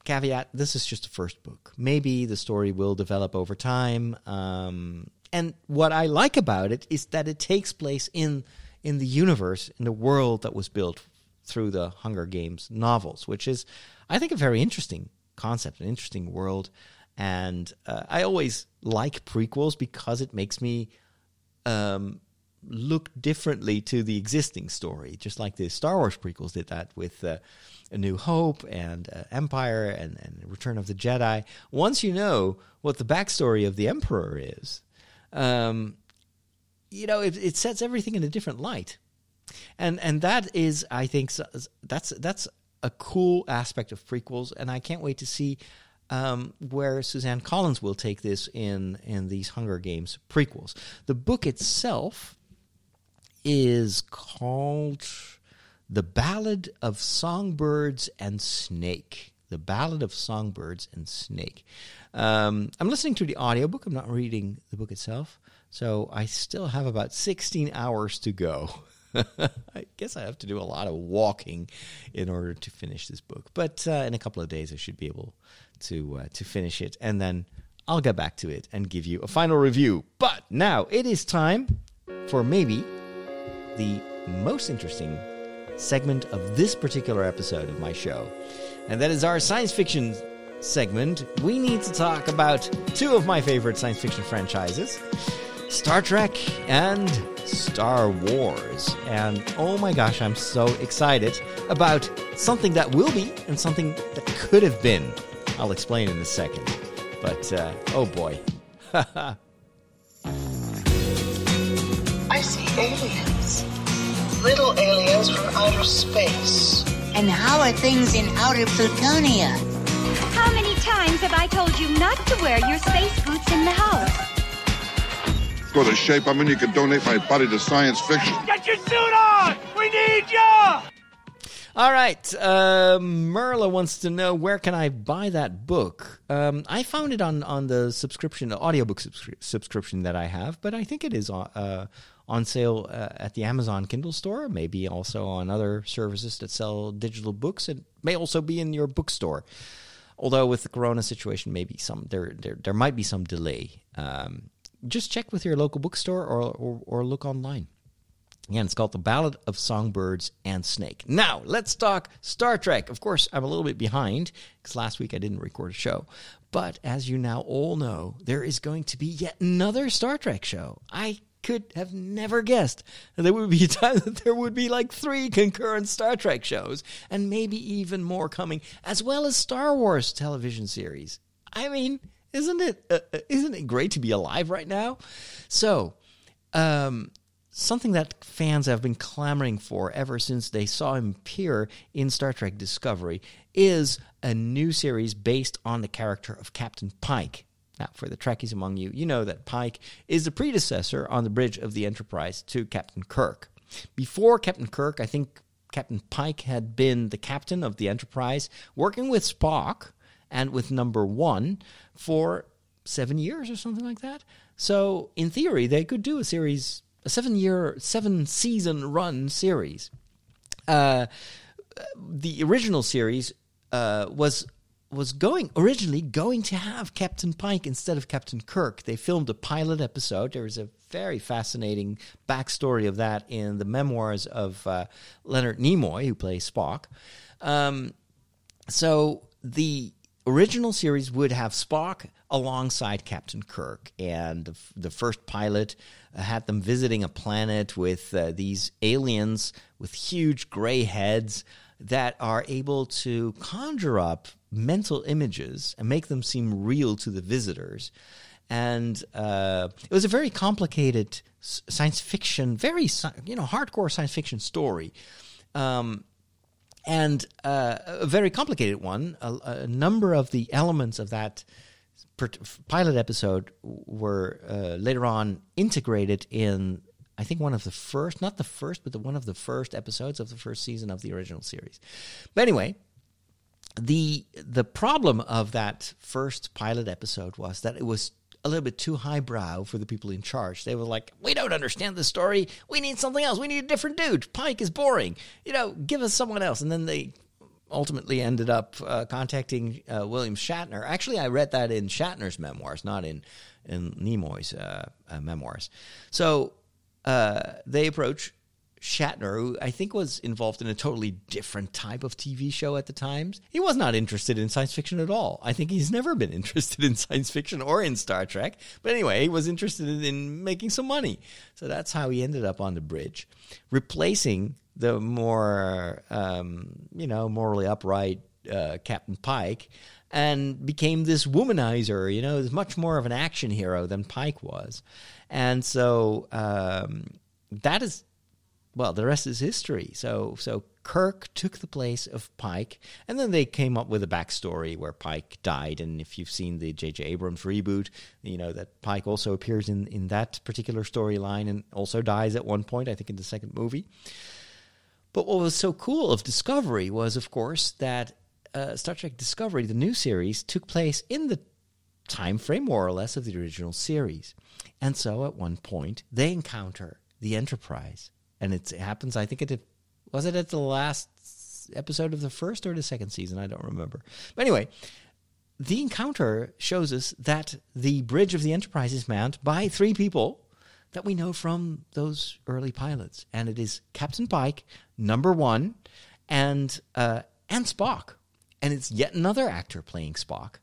caveat this is just the first book. Maybe the story will develop over time. Um, and what I like about it is that it takes place in in the universe, in the world that was built through the Hunger Games novels, which is, I think, a very interesting concept, an interesting world. And uh, I always like prequels because it makes me um, look differently to the existing story, just like the Star Wars prequels did that with uh, A New Hope and uh, Empire and, and Return of the Jedi. Once you know what the backstory of the Emperor is, um, you know, it, it sets everything in a different light. And and that is, I think, that's that's a cool aspect of prequels, and I can't wait to see um, where Suzanne Collins will take this in in these Hunger Games prequels. The book itself is called The Ballad of Songbirds and Snake. The Ballad of Songbirds and Snake. Um, I'm listening to the audiobook. I'm not reading the book itself. So I still have about 16 hours to go. [LAUGHS] I guess I have to do a lot of walking in order to finish this book. But uh, in a couple of days, I should be able to uh, to finish it, and then I'll get back to it and give you a final review. But now it is time for maybe the most interesting segment of this particular episode of my show, and that is our science fiction segment. We need to talk about two of my favorite science fiction franchises. Star Trek and Star Wars. And oh my gosh, I'm so excited about something that will be and something that could have been. I'll explain in a second. But uh, oh boy. [LAUGHS] I see aliens. Little aliens from outer space. And how are things in outer Plutonia? How many times have I told you not to wear your space boots in the house? Go to shape I'm in, you can donate my body to science fiction. Get your suit on! We need you! All right, uh, Merla wants to know where can I buy that book. Um, I found it on on the subscription, the audiobook subscri- subscription that I have, but I think it is uh, on sale uh, at the Amazon Kindle store, maybe also on other services that sell digital books. It may also be in your bookstore. Although with the Corona situation, maybe some there there there might be some delay. Um, just check with your local bookstore or, or, or look online. Again, it's called The Ballad of Songbirds and Snake. Now, let's talk Star Trek. Of course, I'm a little bit behind because last week I didn't record a show. But as you now all know, there is going to be yet another Star Trek show. I could have never guessed that there would be a [LAUGHS] time that there would be like three concurrent Star Trek shows and maybe even more coming, as well as Star Wars television series. I mean, isn't it uh, uh, isn't it great to be alive right now? So, um, something that fans have been clamoring for ever since they saw him appear in Star Trek Discovery is a new series based on the character of Captain Pike. Now, for the Trekkies among you, you know that Pike is the predecessor on the bridge of the Enterprise to Captain Kirk. Before Captain Kirk, I think Captain Pike had been the captain of the Enterprise, working with Spock and with number one for seven years or something like that. So, in theory, they could do a series, a seven year, seven season run series. Uh, the original series uh, was was going originally going to have Captain Pike instead of Captain Kirk. They filmed a pilot episode. There is a very fascinating backstory of that in the memoirs of uh, Leonard Nimoy, who plays Spock. Um, so the original series would have Spock alongside Captain Kirk, and the, the first pilot had them visiting a planet with uh, these aliens with huge gray heads that are able to conjure up mental images and make them seem real to the visitors. And uh, it was a very complicated science fiction, very you know hardcore science fiction story. Um, and uh, a very complicated one. A, a, number of the elements of that pilot episode were uh, later on integrated in, I think, one of the first, not the first, but the, one of the first episodes of the first season of the original series. But anyway, the the problem of that first pilot episode was that it was a little bit too highbrow for the people in charge. They were like, "We don't understand the story. We need something else. We need a different dude. Pike is boring. You know, give us someone else." And then they ultimately ended up uh, contacting uh, William Shatner. Actually, I read that in Shatner's memoirs, not in in Nimoy's uh, uh memoirs. So uh, they approach Shatner, who I think was involved in a totally different type of TV show at the times. He was not interested in science fiction at all. I think he's never been [LAUGHS] interested in science fiction or in Star Trek. But anyway, he was interested in making some money. So that's how he ended up on the bridge, replacing the more, um, you know, morally upright uh, Captain Pike and became this womanizer, you know, is much more of an action hero than Pike was. And so um, that is well, the rest is history. So, so Kirk took the place of Pike, and then they came up with a backstory where Pike died. And if you've seen the J.J. Abrams reboot, you know that Pike also appears in in that particular storyline and also dies at one point. I think in the second movie. But what was so cool of Discovery was, of course, that uh, Star Trek Discovery, the new series, took place in the time frame more or less of the original series. And so at one point, they encounter the Enterprise and it happens. I think it was it at the last episode of the first or the second season. I don't remember. But anyway, the encounter shows us that the bridge of the Enterprise is manned by three people that we know from those early pilots, and it is Captain Pike, number one, and uh, and Spock, and it's yet another actor playing Spock.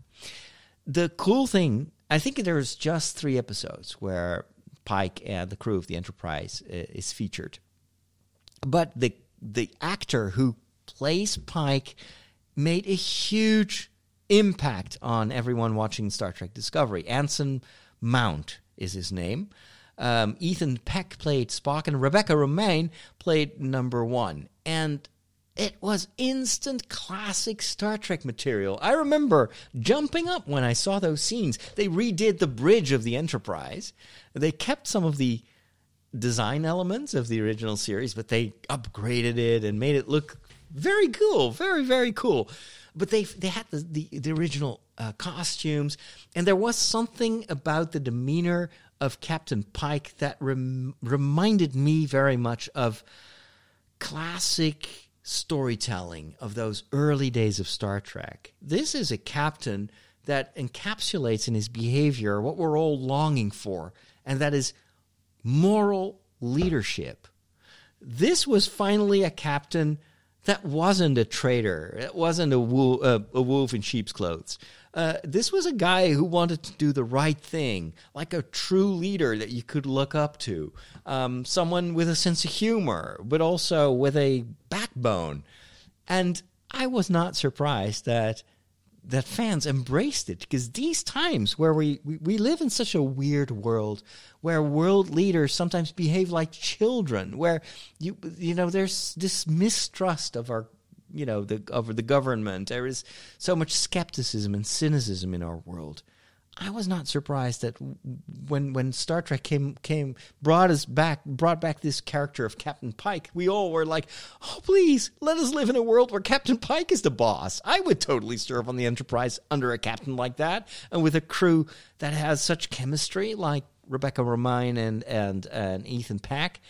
The cool thing, I think there's just three episodes where Pike and the crew of the Enterprise uh, is featured. But the the actor who plays Pike made a huge impact on everyone watching Star Trek Discovery. Anson Mount is his name. Um, Ethan Peck played Spock, and Rebecca Romijn played number one. And it was instant classic Star Trek material. I remember jumping up when I saw those scenes. They redid the bridge of the Enterprise. They kept some of the design elements of the original series, but they upgraded it and made it look very cool, very very cool. But they they had the the, the original uh, costumes, and there was something about the demeanor of Captain Pike that rem- reminded me very much of classic storytelling of those early days of Star Trek. This is a captain that encapsulates in his behavior what we're all longing for, and that is moral leadership. This was finally a captain that wasn't a traitor. It wasn't a, wo- uh, a wolf in sheep's clothes. Uh, this was a guy who wanted to do the right thing, like a true leader that you could look up to. Um, someone with a sense of humor, but also with a backbone. And I was not surprised that that fans embraced it because these times where we, we, we live in such a weird world where world leaders sometimes behave like children where you you know there's this mistrust of our you know the of the government there is so much skepticism and cynicism in our world I was not surprised that when when Star Trek came came brought us back brought back this character of Captain Pike, we all were like, "Oh, please let us live in a world where Captain Pike is the boss." I would totally serve on the Enterprise under a captain like that, and with a crew that has such chemistry, like Rebecca Romijn and and and Ethan Peck.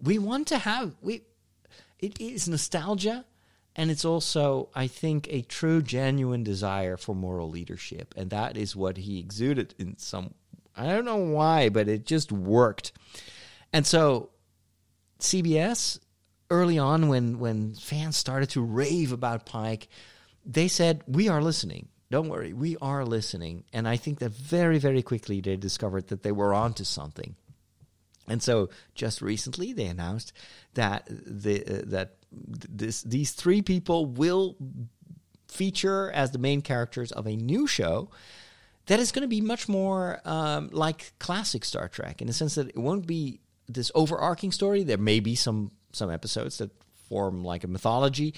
We want to have we. It is nostalgia and it's also, I think, a true, genuine desire for moral leadership. And that is what he exuded in some, I don't know why, but it just worked. And so, CBS, early on, when, when fans started to rave about Pike, they said, We are listening. Don't worry, we are listening. And I think that very, very quickly they discovered that they were onto something. And so, just recently, they announced that the uh, that this these three people will feature as the main characters of a new show that is going to be much more um, like classic Star Trek in the sense that it won't be this overarching story. There may be some some episodes that form like a mythology,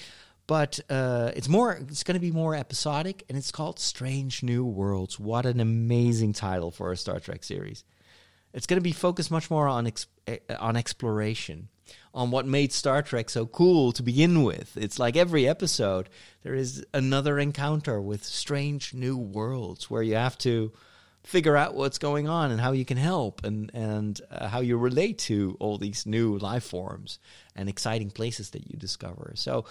but uh, it's more. It's going to be more episodic, and it's called Strange New Worlds. What an amazing title for a Star Trek series! It's going to be focused much more on ex- eh, on exploration on what made Star Trek so cool to begin with. It's like every episode, there is another encounter with strange new worlds where you have to figure out what's going on and how you can help and and uh, how you relate to all these new life forms and exciting places that you discover. So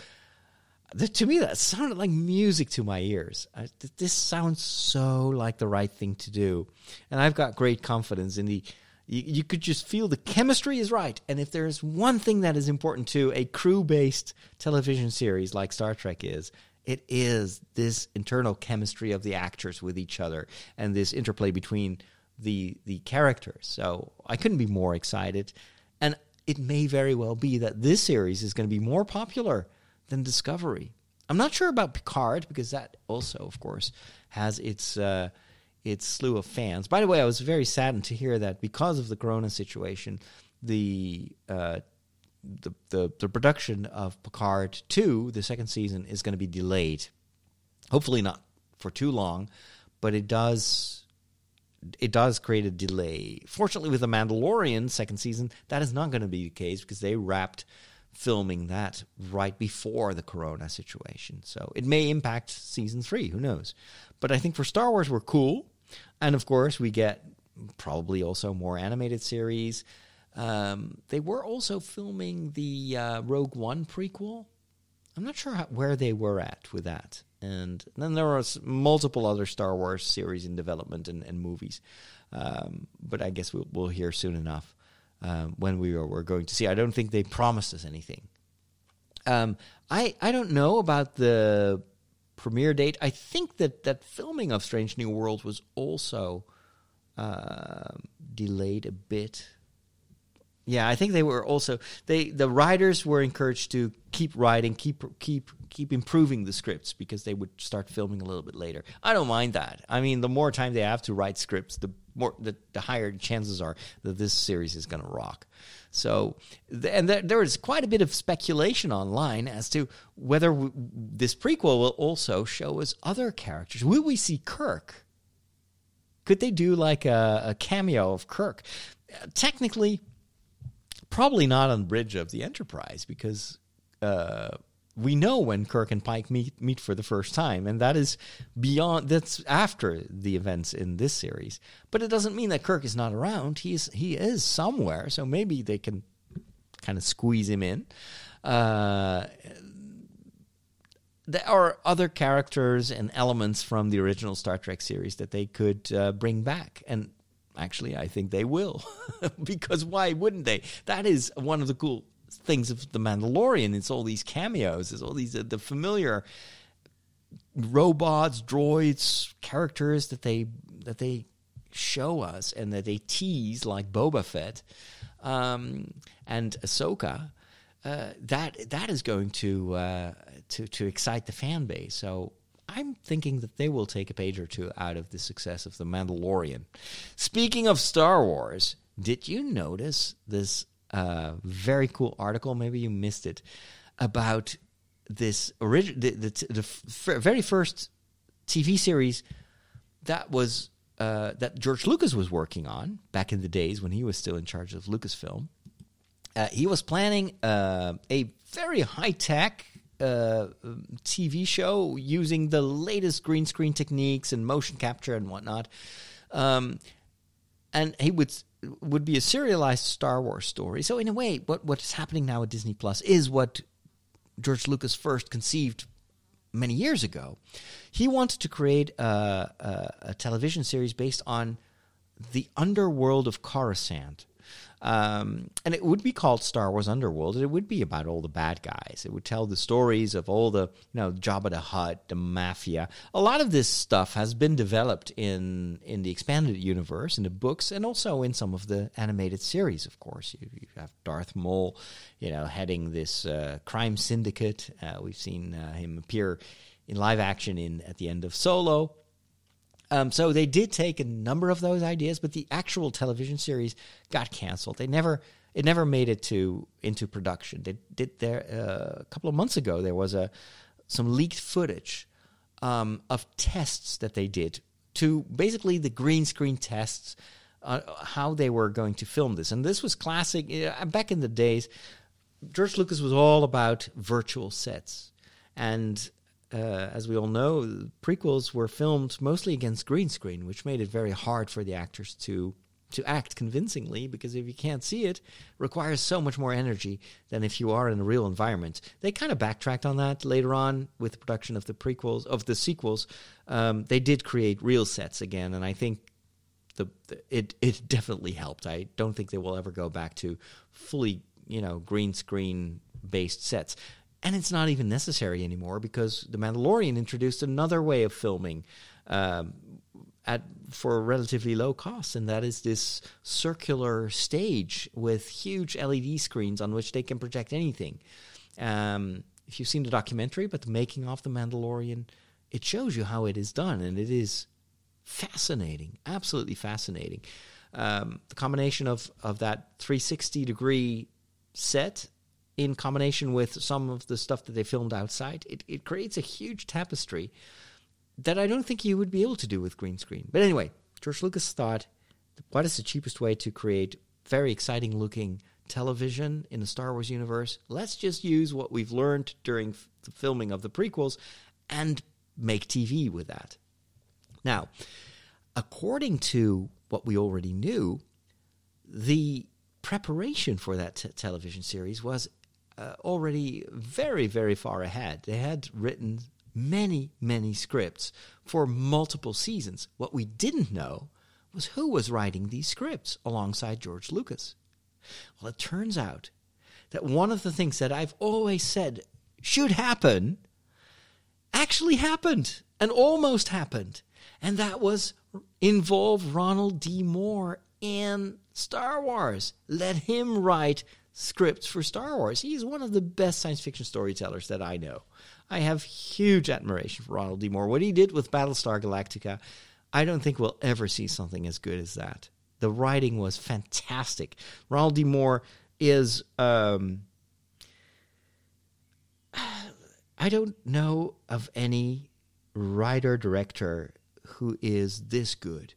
th- to me that sounded like music to my ears. I, th- this sounds so like the right thing to do. And I've got great confidence in the you, you could just feel the chemistry is right. And if there's one thing that is important to a crew based television series like Star Trek is, it is this internal chemistry of the actors with each other and this interplay between the the characters. So I couldn't be more excited. And it may very well be that this series is going to be more popular than Discovery. I'm not sure about Picard because that also, of course, has its uh, its slew of fans. By the way, I was very saddened to hear that because of the Corona situation, the uh, the, the the production of Picard two, the second season, is going to be delayed. Hopefully not for too long, but it does it does create a delay. Fortunately, with the Mandalorian second season, that is not going to be the case because they wrapped filming that right before the Corona situation. So it may impact season three. Who knows? But I think for Star Wars, we're cool. And of course, we get probably also more animated series. Um, they were also filming the uh, Rogue One prequel. I'm not sure how, where they were at with that. And then there was multiple other Star Wars series in development and, and movies. Um, but I guess we'll, we'll hear soon enough um, when we are, we're going to see. I don't think they promised us anything. Um, I I don't know about the premiere date. I think that that filming of Strange New Worlds was also uh, delayed a bit. Yeah, I think they were also they the writers were encouraged to keep writing, keep keep keep improving the scripts because they would start filming a little bit later. I don't mind that. I mean, the more time they have to write scripts, the more the, the higher chances are that this series is going to rock. So, and there, there is quite a bit of speculation online as to whether this prequel will also show us other characters. Will we see Kirk? Could they do like a, a cameo of Kirk? Uh, technically, probably not on Bridge of the Enterprise because uh, we know when Kirk and Pike meet meet for the first time, and that is beyond that's after the events in this series. But it doesn't mean that Kirk is not around. He is he is somewhere, so maybe they can kind of squeeze him in. Uh, there are other characters and elements from the original Star Trek series that they could uh, bring back, and actually, I think they will, [LAUGHS] because why wouldn't they? That is one of the cool things of the Mandalorian. It's all these cameos. It's all these uh, the familiar robots, droids, characters that they that they show us and that they tease, like Boba Fett um, and Ahsoka. Uh, that that is going to uh, to to excite the fan base. So I'm thinking that they will take a page or two out of the success of the Mandalorian. Speaking of Star Wars, did you notice this very cool article? Maybe you missed it about this original the, the, the f- very first TV series that was uh, that George Lucas was working on back in the days when he was still in charge of Lucasfilm. Uh, he was planning uh, a very high tech uh, TV show using the latest green screen techniques and motion capture and whatnot. Um, and he would would be a serialized Star Wars story. So in a way, what what is happening now at Disney Plus is what George Lucas first conceived many years ago. He wanted to create a, a, a television series based on the underworld of Coruscant. Um, and it would be called Star Wars Underworld. It would be about all the bad guys. It would tell the stories of all the, you know, Jabba the Hutt, the mafia. A lot of this stuff has been developed in in the expanded universe, in the books, and also in some of the animated series. Of course, you, you have Darth Maul, you know, heading this uh, crime syndicate. Uh, we've seen uh, him appear in live action in at the end of Solo. Um, so they did take a number of those ideas, but the actual television series got canceled. They never it never made it to into production. They did there uh, a couple of months ago. There was a some leaked footage um, of tests that they did to basically the green screen tests, uh, how they were going to film this. And this was classic uh, back in the days. George Lucas was all about virtual sets, and uh, as we all know, prequels were filmed mostly against green screen, which made it very hard for the actors to to act convincingly because if you can't see it, it requires so much more energy than if you are in a real environment. They kind of backtracked on that later on with the production of the prequels of the sequels. Um, they did create real sets again, and I think the, the it it definitely helped. I don't think they will ever go back to fully you know green screen based sets and it's not even necessary anymore because the Mandalorian introduced another way of filming um, at for relatively low cost, and that is this circular stage with huge LED screens on which they can project anything. Um, if you've seen the documentary about the making of the Mandalorian, it shows you how it is done, and it is fascinating, absolutely fascinating. Um, the combination of of that 360 degree set in combination with some of the stuff that they filmed outside, it, it creates a huge tapestry that I don't think you would be able to do with green screen. But anyway, George Lucas thought, what is the cheapest way to create very exciting looking television in the Star Wars universe? Let's just use what we've learned during the filming of the prequels and make TV with that. Now, according to what we already knew, the preparation for that t- television series was uh, already very, very far ahead. They had written many, many scripts for multiple seasons. What we didn't know was who was writing these scripts alongside George Lucas. Well, it turns out that one of the things that I've always said should happen actually happened and almost happened. And that was involve Ronald D. Moore in Star Wars. Let him write scripts for Star Wars. He's one of the best science fiction storytellers that I know. I have huge admiration for Ronald D. Moore. What he did with Battlestar Galactica, I don't think we'll ever see something as good as that. The writing was fantastic. Ronald D. Moore is. Um, [SIGHS] I don't know of any writer director who is this good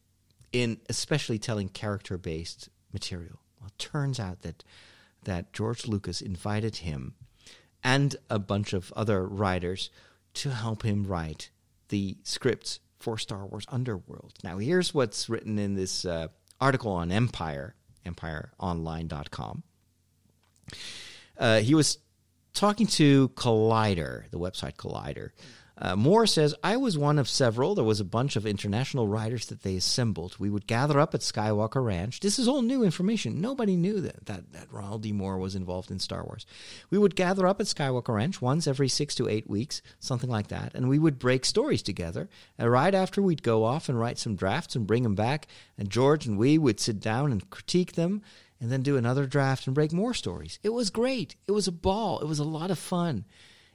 in especially telling character based material. Well, it turns out that that George Lucas invited him and a bunch of other writers to help him write the scripts for Star Wars Underworld. Now, here's what's written in this uh, article on Empire, empireonline.com. Uh, he was talking to Collider, the website Collider. Uh, Moore says, I was one of several. There was a bunch of international writers that they assembled. We would gather up at Skywalker Ranch. This is all new information. Nobody knew that, that, that Ronald D. Moore was involved in Star Wars. We would gather up at Skywalker Ranch once every six to eight weeks, something like that, and we would break stories together. And right after, we'd go off and write some drafts and bring them back, and George and we would sit down and critique them and then do another draft and break more stories. It was great. It was a ball. It was a lot of fun.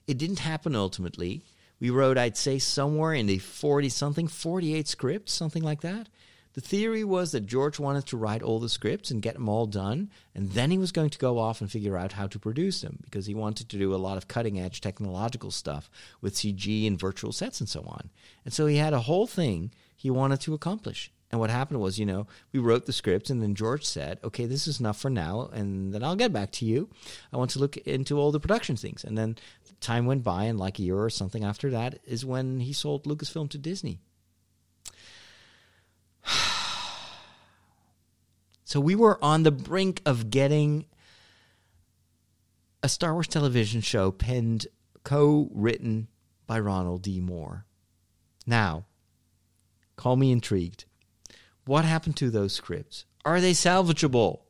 It didn't happen ultimately. We wrote, I'd say, somewhere in the 40 something, 48 scripts, something like that. The theory was that George wanted to write all the scripts and get them all done, and then he was going to go off and figure out how to produce them because he wanted to do a lot of cutting edge technological stuff with CG and virtual sets and so on. And so he had a whole thing he wanted to accomplish. And what happened was, you know, we wrote the scripts, and then George said, "Okay, this is enough for now, and then I'll get back to you. I want to look into all the production things." And then time went by, and like a year or something after that is when he sold Lucasfilm to Disney. [SIGHS] so we were on the brink of getting a Star Wars television show penned, co-written by Ronald D. Moore. Now, call me intrigued. What happened to those scripts? Are they salvageable?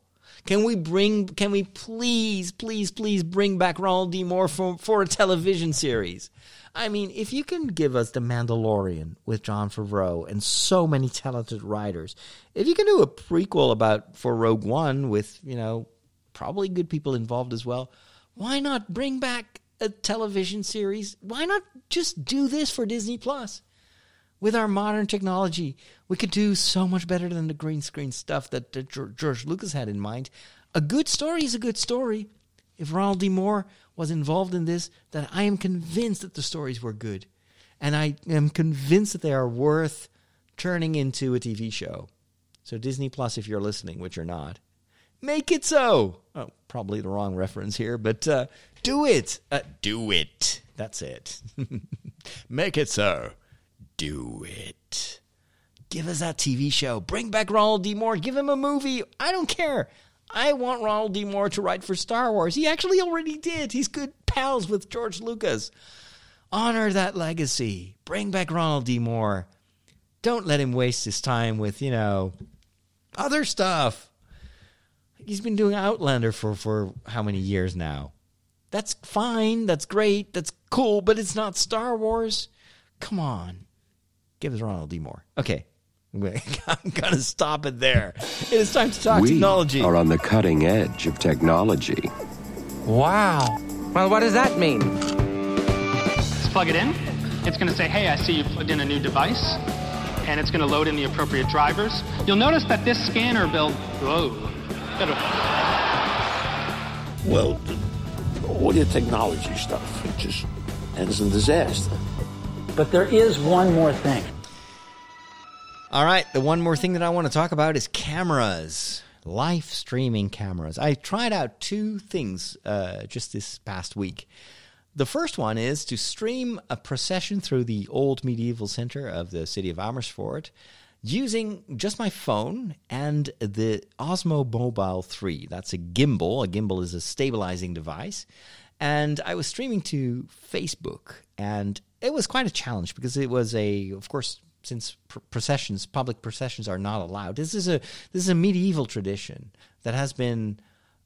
Can we bring? Can we please, please, please bring back Ronald D. Moore for for a television series? I mean, if you can give us The Mandalorian with Jon Favreau and so many talented writers, if you can do a prequel about for Rogue One with you know probably good people involved as well, why not bring back a television series? Why not just do this for Disney Plus? With our modern technology, we could do so much better than the green screen stuff that, that George Lucas had in mind. A good story is a good story. If Ronald D. Moore was involved in this, then I am convinced that the stories were good. And I am convinced that they are worth turning into a TV show. So, Disney Plus, if you're listening, which you're not, make it so. Oh, probably the wrong reference here, but uh, do it. Uh, do it. That's it. [LAUGHS] make it so do it. Give us that TV show. Bring back Ronald D. Moore. Give him a movie. I don't care. I want Ronald D. Moore to write for Star Wars. He actually already did. He's good pals with George Lucas. Honor that legacy. Bring back Ronald D. Moore. Don't let him waste his time with, you know, other stuff. He's been doing Outlander for, for how many years now? That's fine. That's great. That's cool, but it's not Star Wars. Come on. Give us Ronald D. Moore. Okay. [LAUGHS] I'm going to stop it there. It is time to talk we technology. are on the cutting edge of technology. Wow. Well, what does that mean? Let's plug it in. It's going to say, hey, I see you plugged in a new device. And it's going to load in the appropriate drivers. You'll notice that this scanner built. Whoa. Well, all your technology stuff, it just ends in disaster. But there is one more thing. All right, the one more thing that I want to talk about is cameras, live streaming cameras. I tried out two things uh, just this past week. The first one is to stream a procession through the old medieval center of the city of Amersfoort using just my phone and the Osmo Mobile 3. That's a gimbal. A gimbal is a stabilizing device. And I was streaming to Facebook, and it was quite a challenge because it was a, of course, since processions, public processions are not allowed. This is a this is a medieval tradition that has been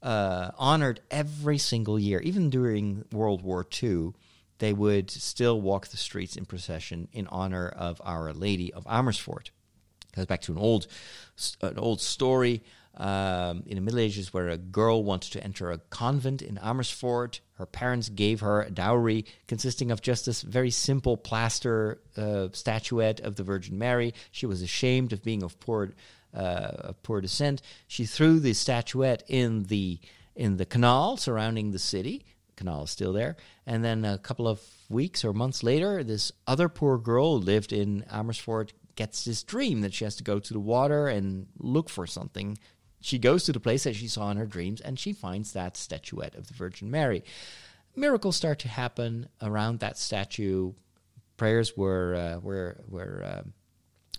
uh, honored every single year, even during World War II. They would still walk the streets in procession in honor of Our Lady of Amersfoort. Goes back to an old an old story um, in the Middle Ages where a girl wanted to enter a convent in Amersfoort. Her parents gave her a dowry consisting of just this very simple plaster uh, statuette of the Virgin Mary. She was ashamed of being of poor, uh, of poor descent. She threw the statuette in the in the canal surrounding the city. The canal is still there. And then a couple of weeks or months later, this other poor girl lived in Amersfoort gets this dream that she has to go to the water and look for something she goes to the place that she saw in her dreams and she finds that statuette of the Virgin Mary. Miracles start to happen around that statue. Prayers were uh, were were uh,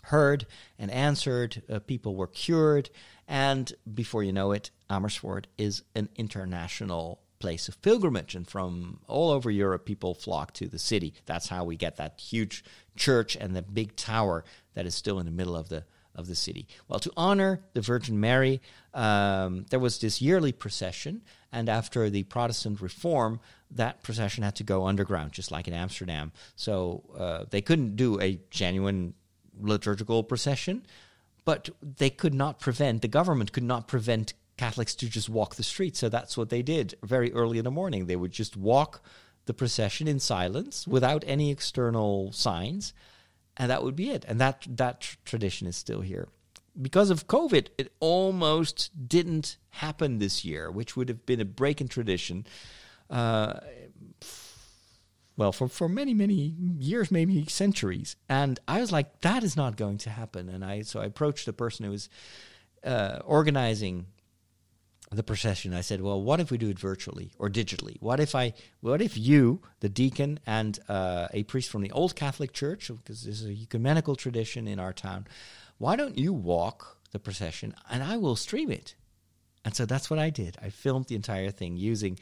heard and answered. Uh, people were cured, and before you know it, Amersfoort is an international place of pilgrimage, and from all over Europe, people flock to the city. That's how we get that huge church and the big tower that is still in the middle of the of the city. Well, to honor the Virgin Mary, um, there was this yearly procession, and after the Protestant reform, that procession had to go underground, just like in Amsterdam. So uh, they couldn't do a genuine liturgical procession, but they could not prevent, the government could not prevent Catholics to just walk the streets. So that's what they did very early in the morning. They would just walk the procession in silence without any external signs and that would be it. And that that tr- tradition is still here. Because of COVID, it almost didn't happen this year, which would have been a break in tradition. Uh, well, for, for many, many years, maybe centuries. And I was like, that is not going to happen. And I so I approached the person who was uh, organizing the procession. I said, well, what if we do it virtually or digitally? What if I, what if you, the deacon, and uh, a priest from the old Catholic Church, because this is a ecumenical tradition in our town, why don't you walk the procession and I will stream it? And so that's what I did. I filmed the entire thing using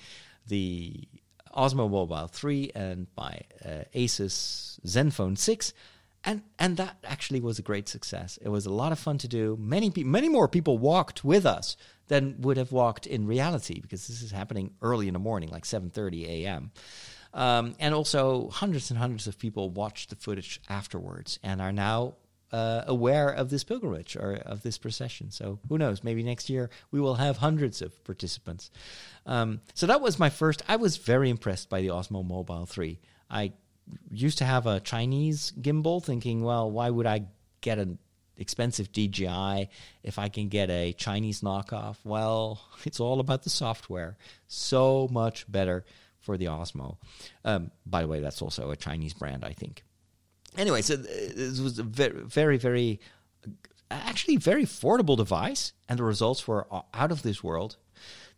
the Osmo Mobile 3 and my uh, Asus Zenfone 6. And, and that actually was a great success. It was a lot of fun to do. Many, pe- many more people walked with us than would have walked in reality because this is happening early in the morning, like 7.30 a.m. Um, and also hundreds and hundreds of people watched the footage afterwards and are now uh, aware of this pilgrimage or of this procession. So who knows? Maybe next year we will have hundreds of participants. Um, so that was my first. I was very impressed by the Osmo Mobile 3. I used to have a Chinese gimbal, thinking, well, why would I get an expensive DJI if I can get a Chinese knockoff? Well, [LAUGHS] it's all about the software. So much better for the Osmo. Um, by the way, that's also a Chinese brand, I think anyway, so this was a very, very, very, actually very affordable device, and the results were out of this world.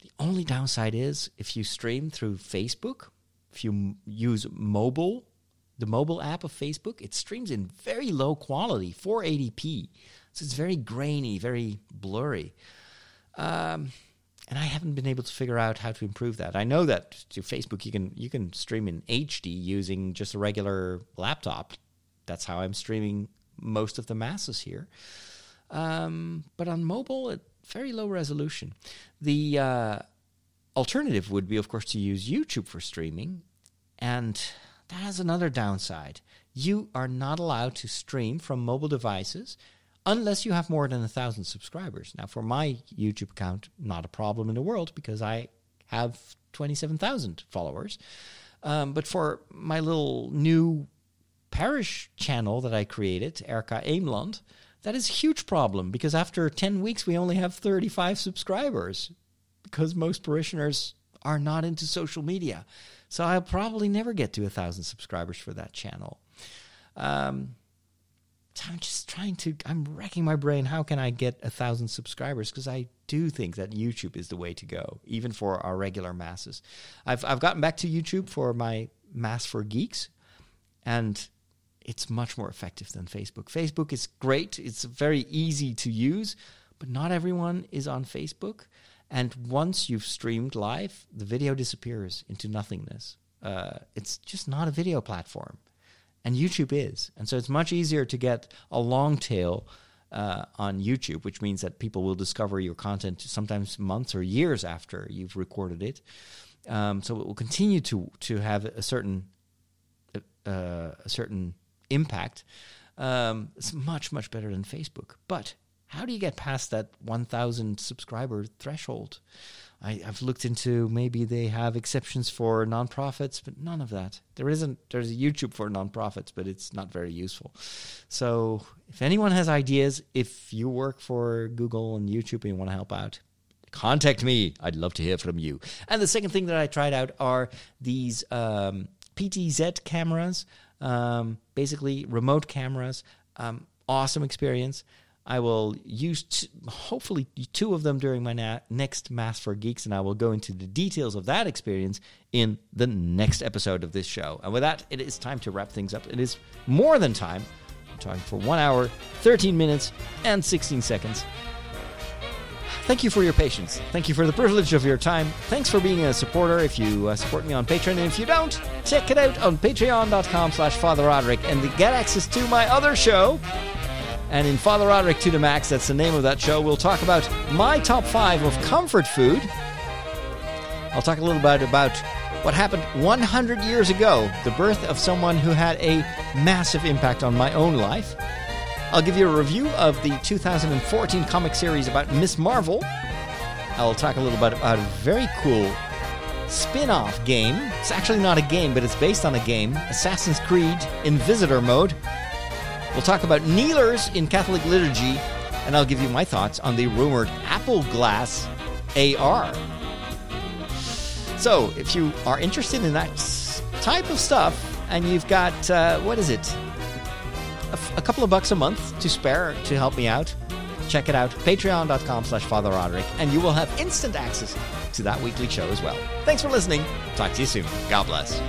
The only downside is if you stream through Facebook, if you use mobile, the mobile app of Facebook, it streams in very low quality, 480p. So it's very grainy, very blurry. Um, and I haven't been able to figure out how to improve that. I know that to Facebook you can you can stream in HD using just a regular laptop, that's how I'm streaming most of the masses here. Um, but on mobile, at very low resolution. The uh, alternative would be, of course, to use YouTube for streaming, and that has another downside. You are not allowed to stream from mobile devices unless you have more than a thousand subscribers. Now, for my YouTube account, not a problem in the world because I have 27,000 followers. Um, but for my little new parish channel that I created, Erka Eemland, that is a huge problem because after 10 weeks, we only have 35 subscribers because most parishioners are not into social media. So I'll probably never get to a thousand subscribers for that channel. Um, I'm just trying to, I'm racking my brain. How can I get a thousand subscribers? Because I do think that YouTube is the way to go, even for our regular masses. I've, I've gotten back to YouTube for my Mass for Geeks, and it's much more effective than Facebook. Facebook is great, it's very easy to use, but not everyone is on Facebook. And once you've streamed live, the video disappears into nothingness. Uh, it's just not a video platform. And YouTube is. And so it's much easier to get a long tail uh, on YouTube, which means that people will discover your content sometimes months or years after you've recorded it. Um, so it will continue to to have a certain uh, a certain impact, um, it's much, much better than Facebook. But how do you get past that 1,000 subscriber threshold? I, have looked into maybe they have exceptions for nonprofits, but none of that. There isn't. There's a YouTube for nonprofits, but it's not very useful. So, if anyone has ideas, if you work for Google and YouTube and you want to help out, contact me. I'd love to hear from you. And the second thing that I tried out are these um, PTZ cameras um, basically remote cameras. Um, awesome experience. I will use t- hopefully two of them during my na- next Mass for Geeks, and I will go into the details of that experience in the next episode of this show. And with that, it is time to wrap things up. It is more than time. I'm talking for one hour, 13 minutes, and 16 seconds. Thank you for your patience. Thank you for the privilege of your time. Thanks for being a supporter if you uh, support me on Patreon. And if you don't, check it out on patreon.com slash Father Roderick and get access to my other show. And in Father Roderick to the Max, that's the name of that show, we'll talk about my top five of comfort food. I'll talk a little bit about what happened 100 years ago, the birth of someone who had a massive impact on my own life. I'll give you a review of the 2014 comic series about Ms. Marvel. I'll talk a little bit about a very cool spin off game. It's actually not a game, but it's based on a game Assassin's Creed in visitor mode. We'll talk about kneelers in Catholic liturgy, and I'll give you my thoughts on the rumored Apple Glass AR. So, if you are interested in that type of stuff, and you've got, uh, what is it? A, f- a couple of bucks a month to spare to help me out, check it out. Patreon.com slash Father Roderick, and you will have instant access to that weekly show as well. Thanks for listening. Talk to you soon. God bless.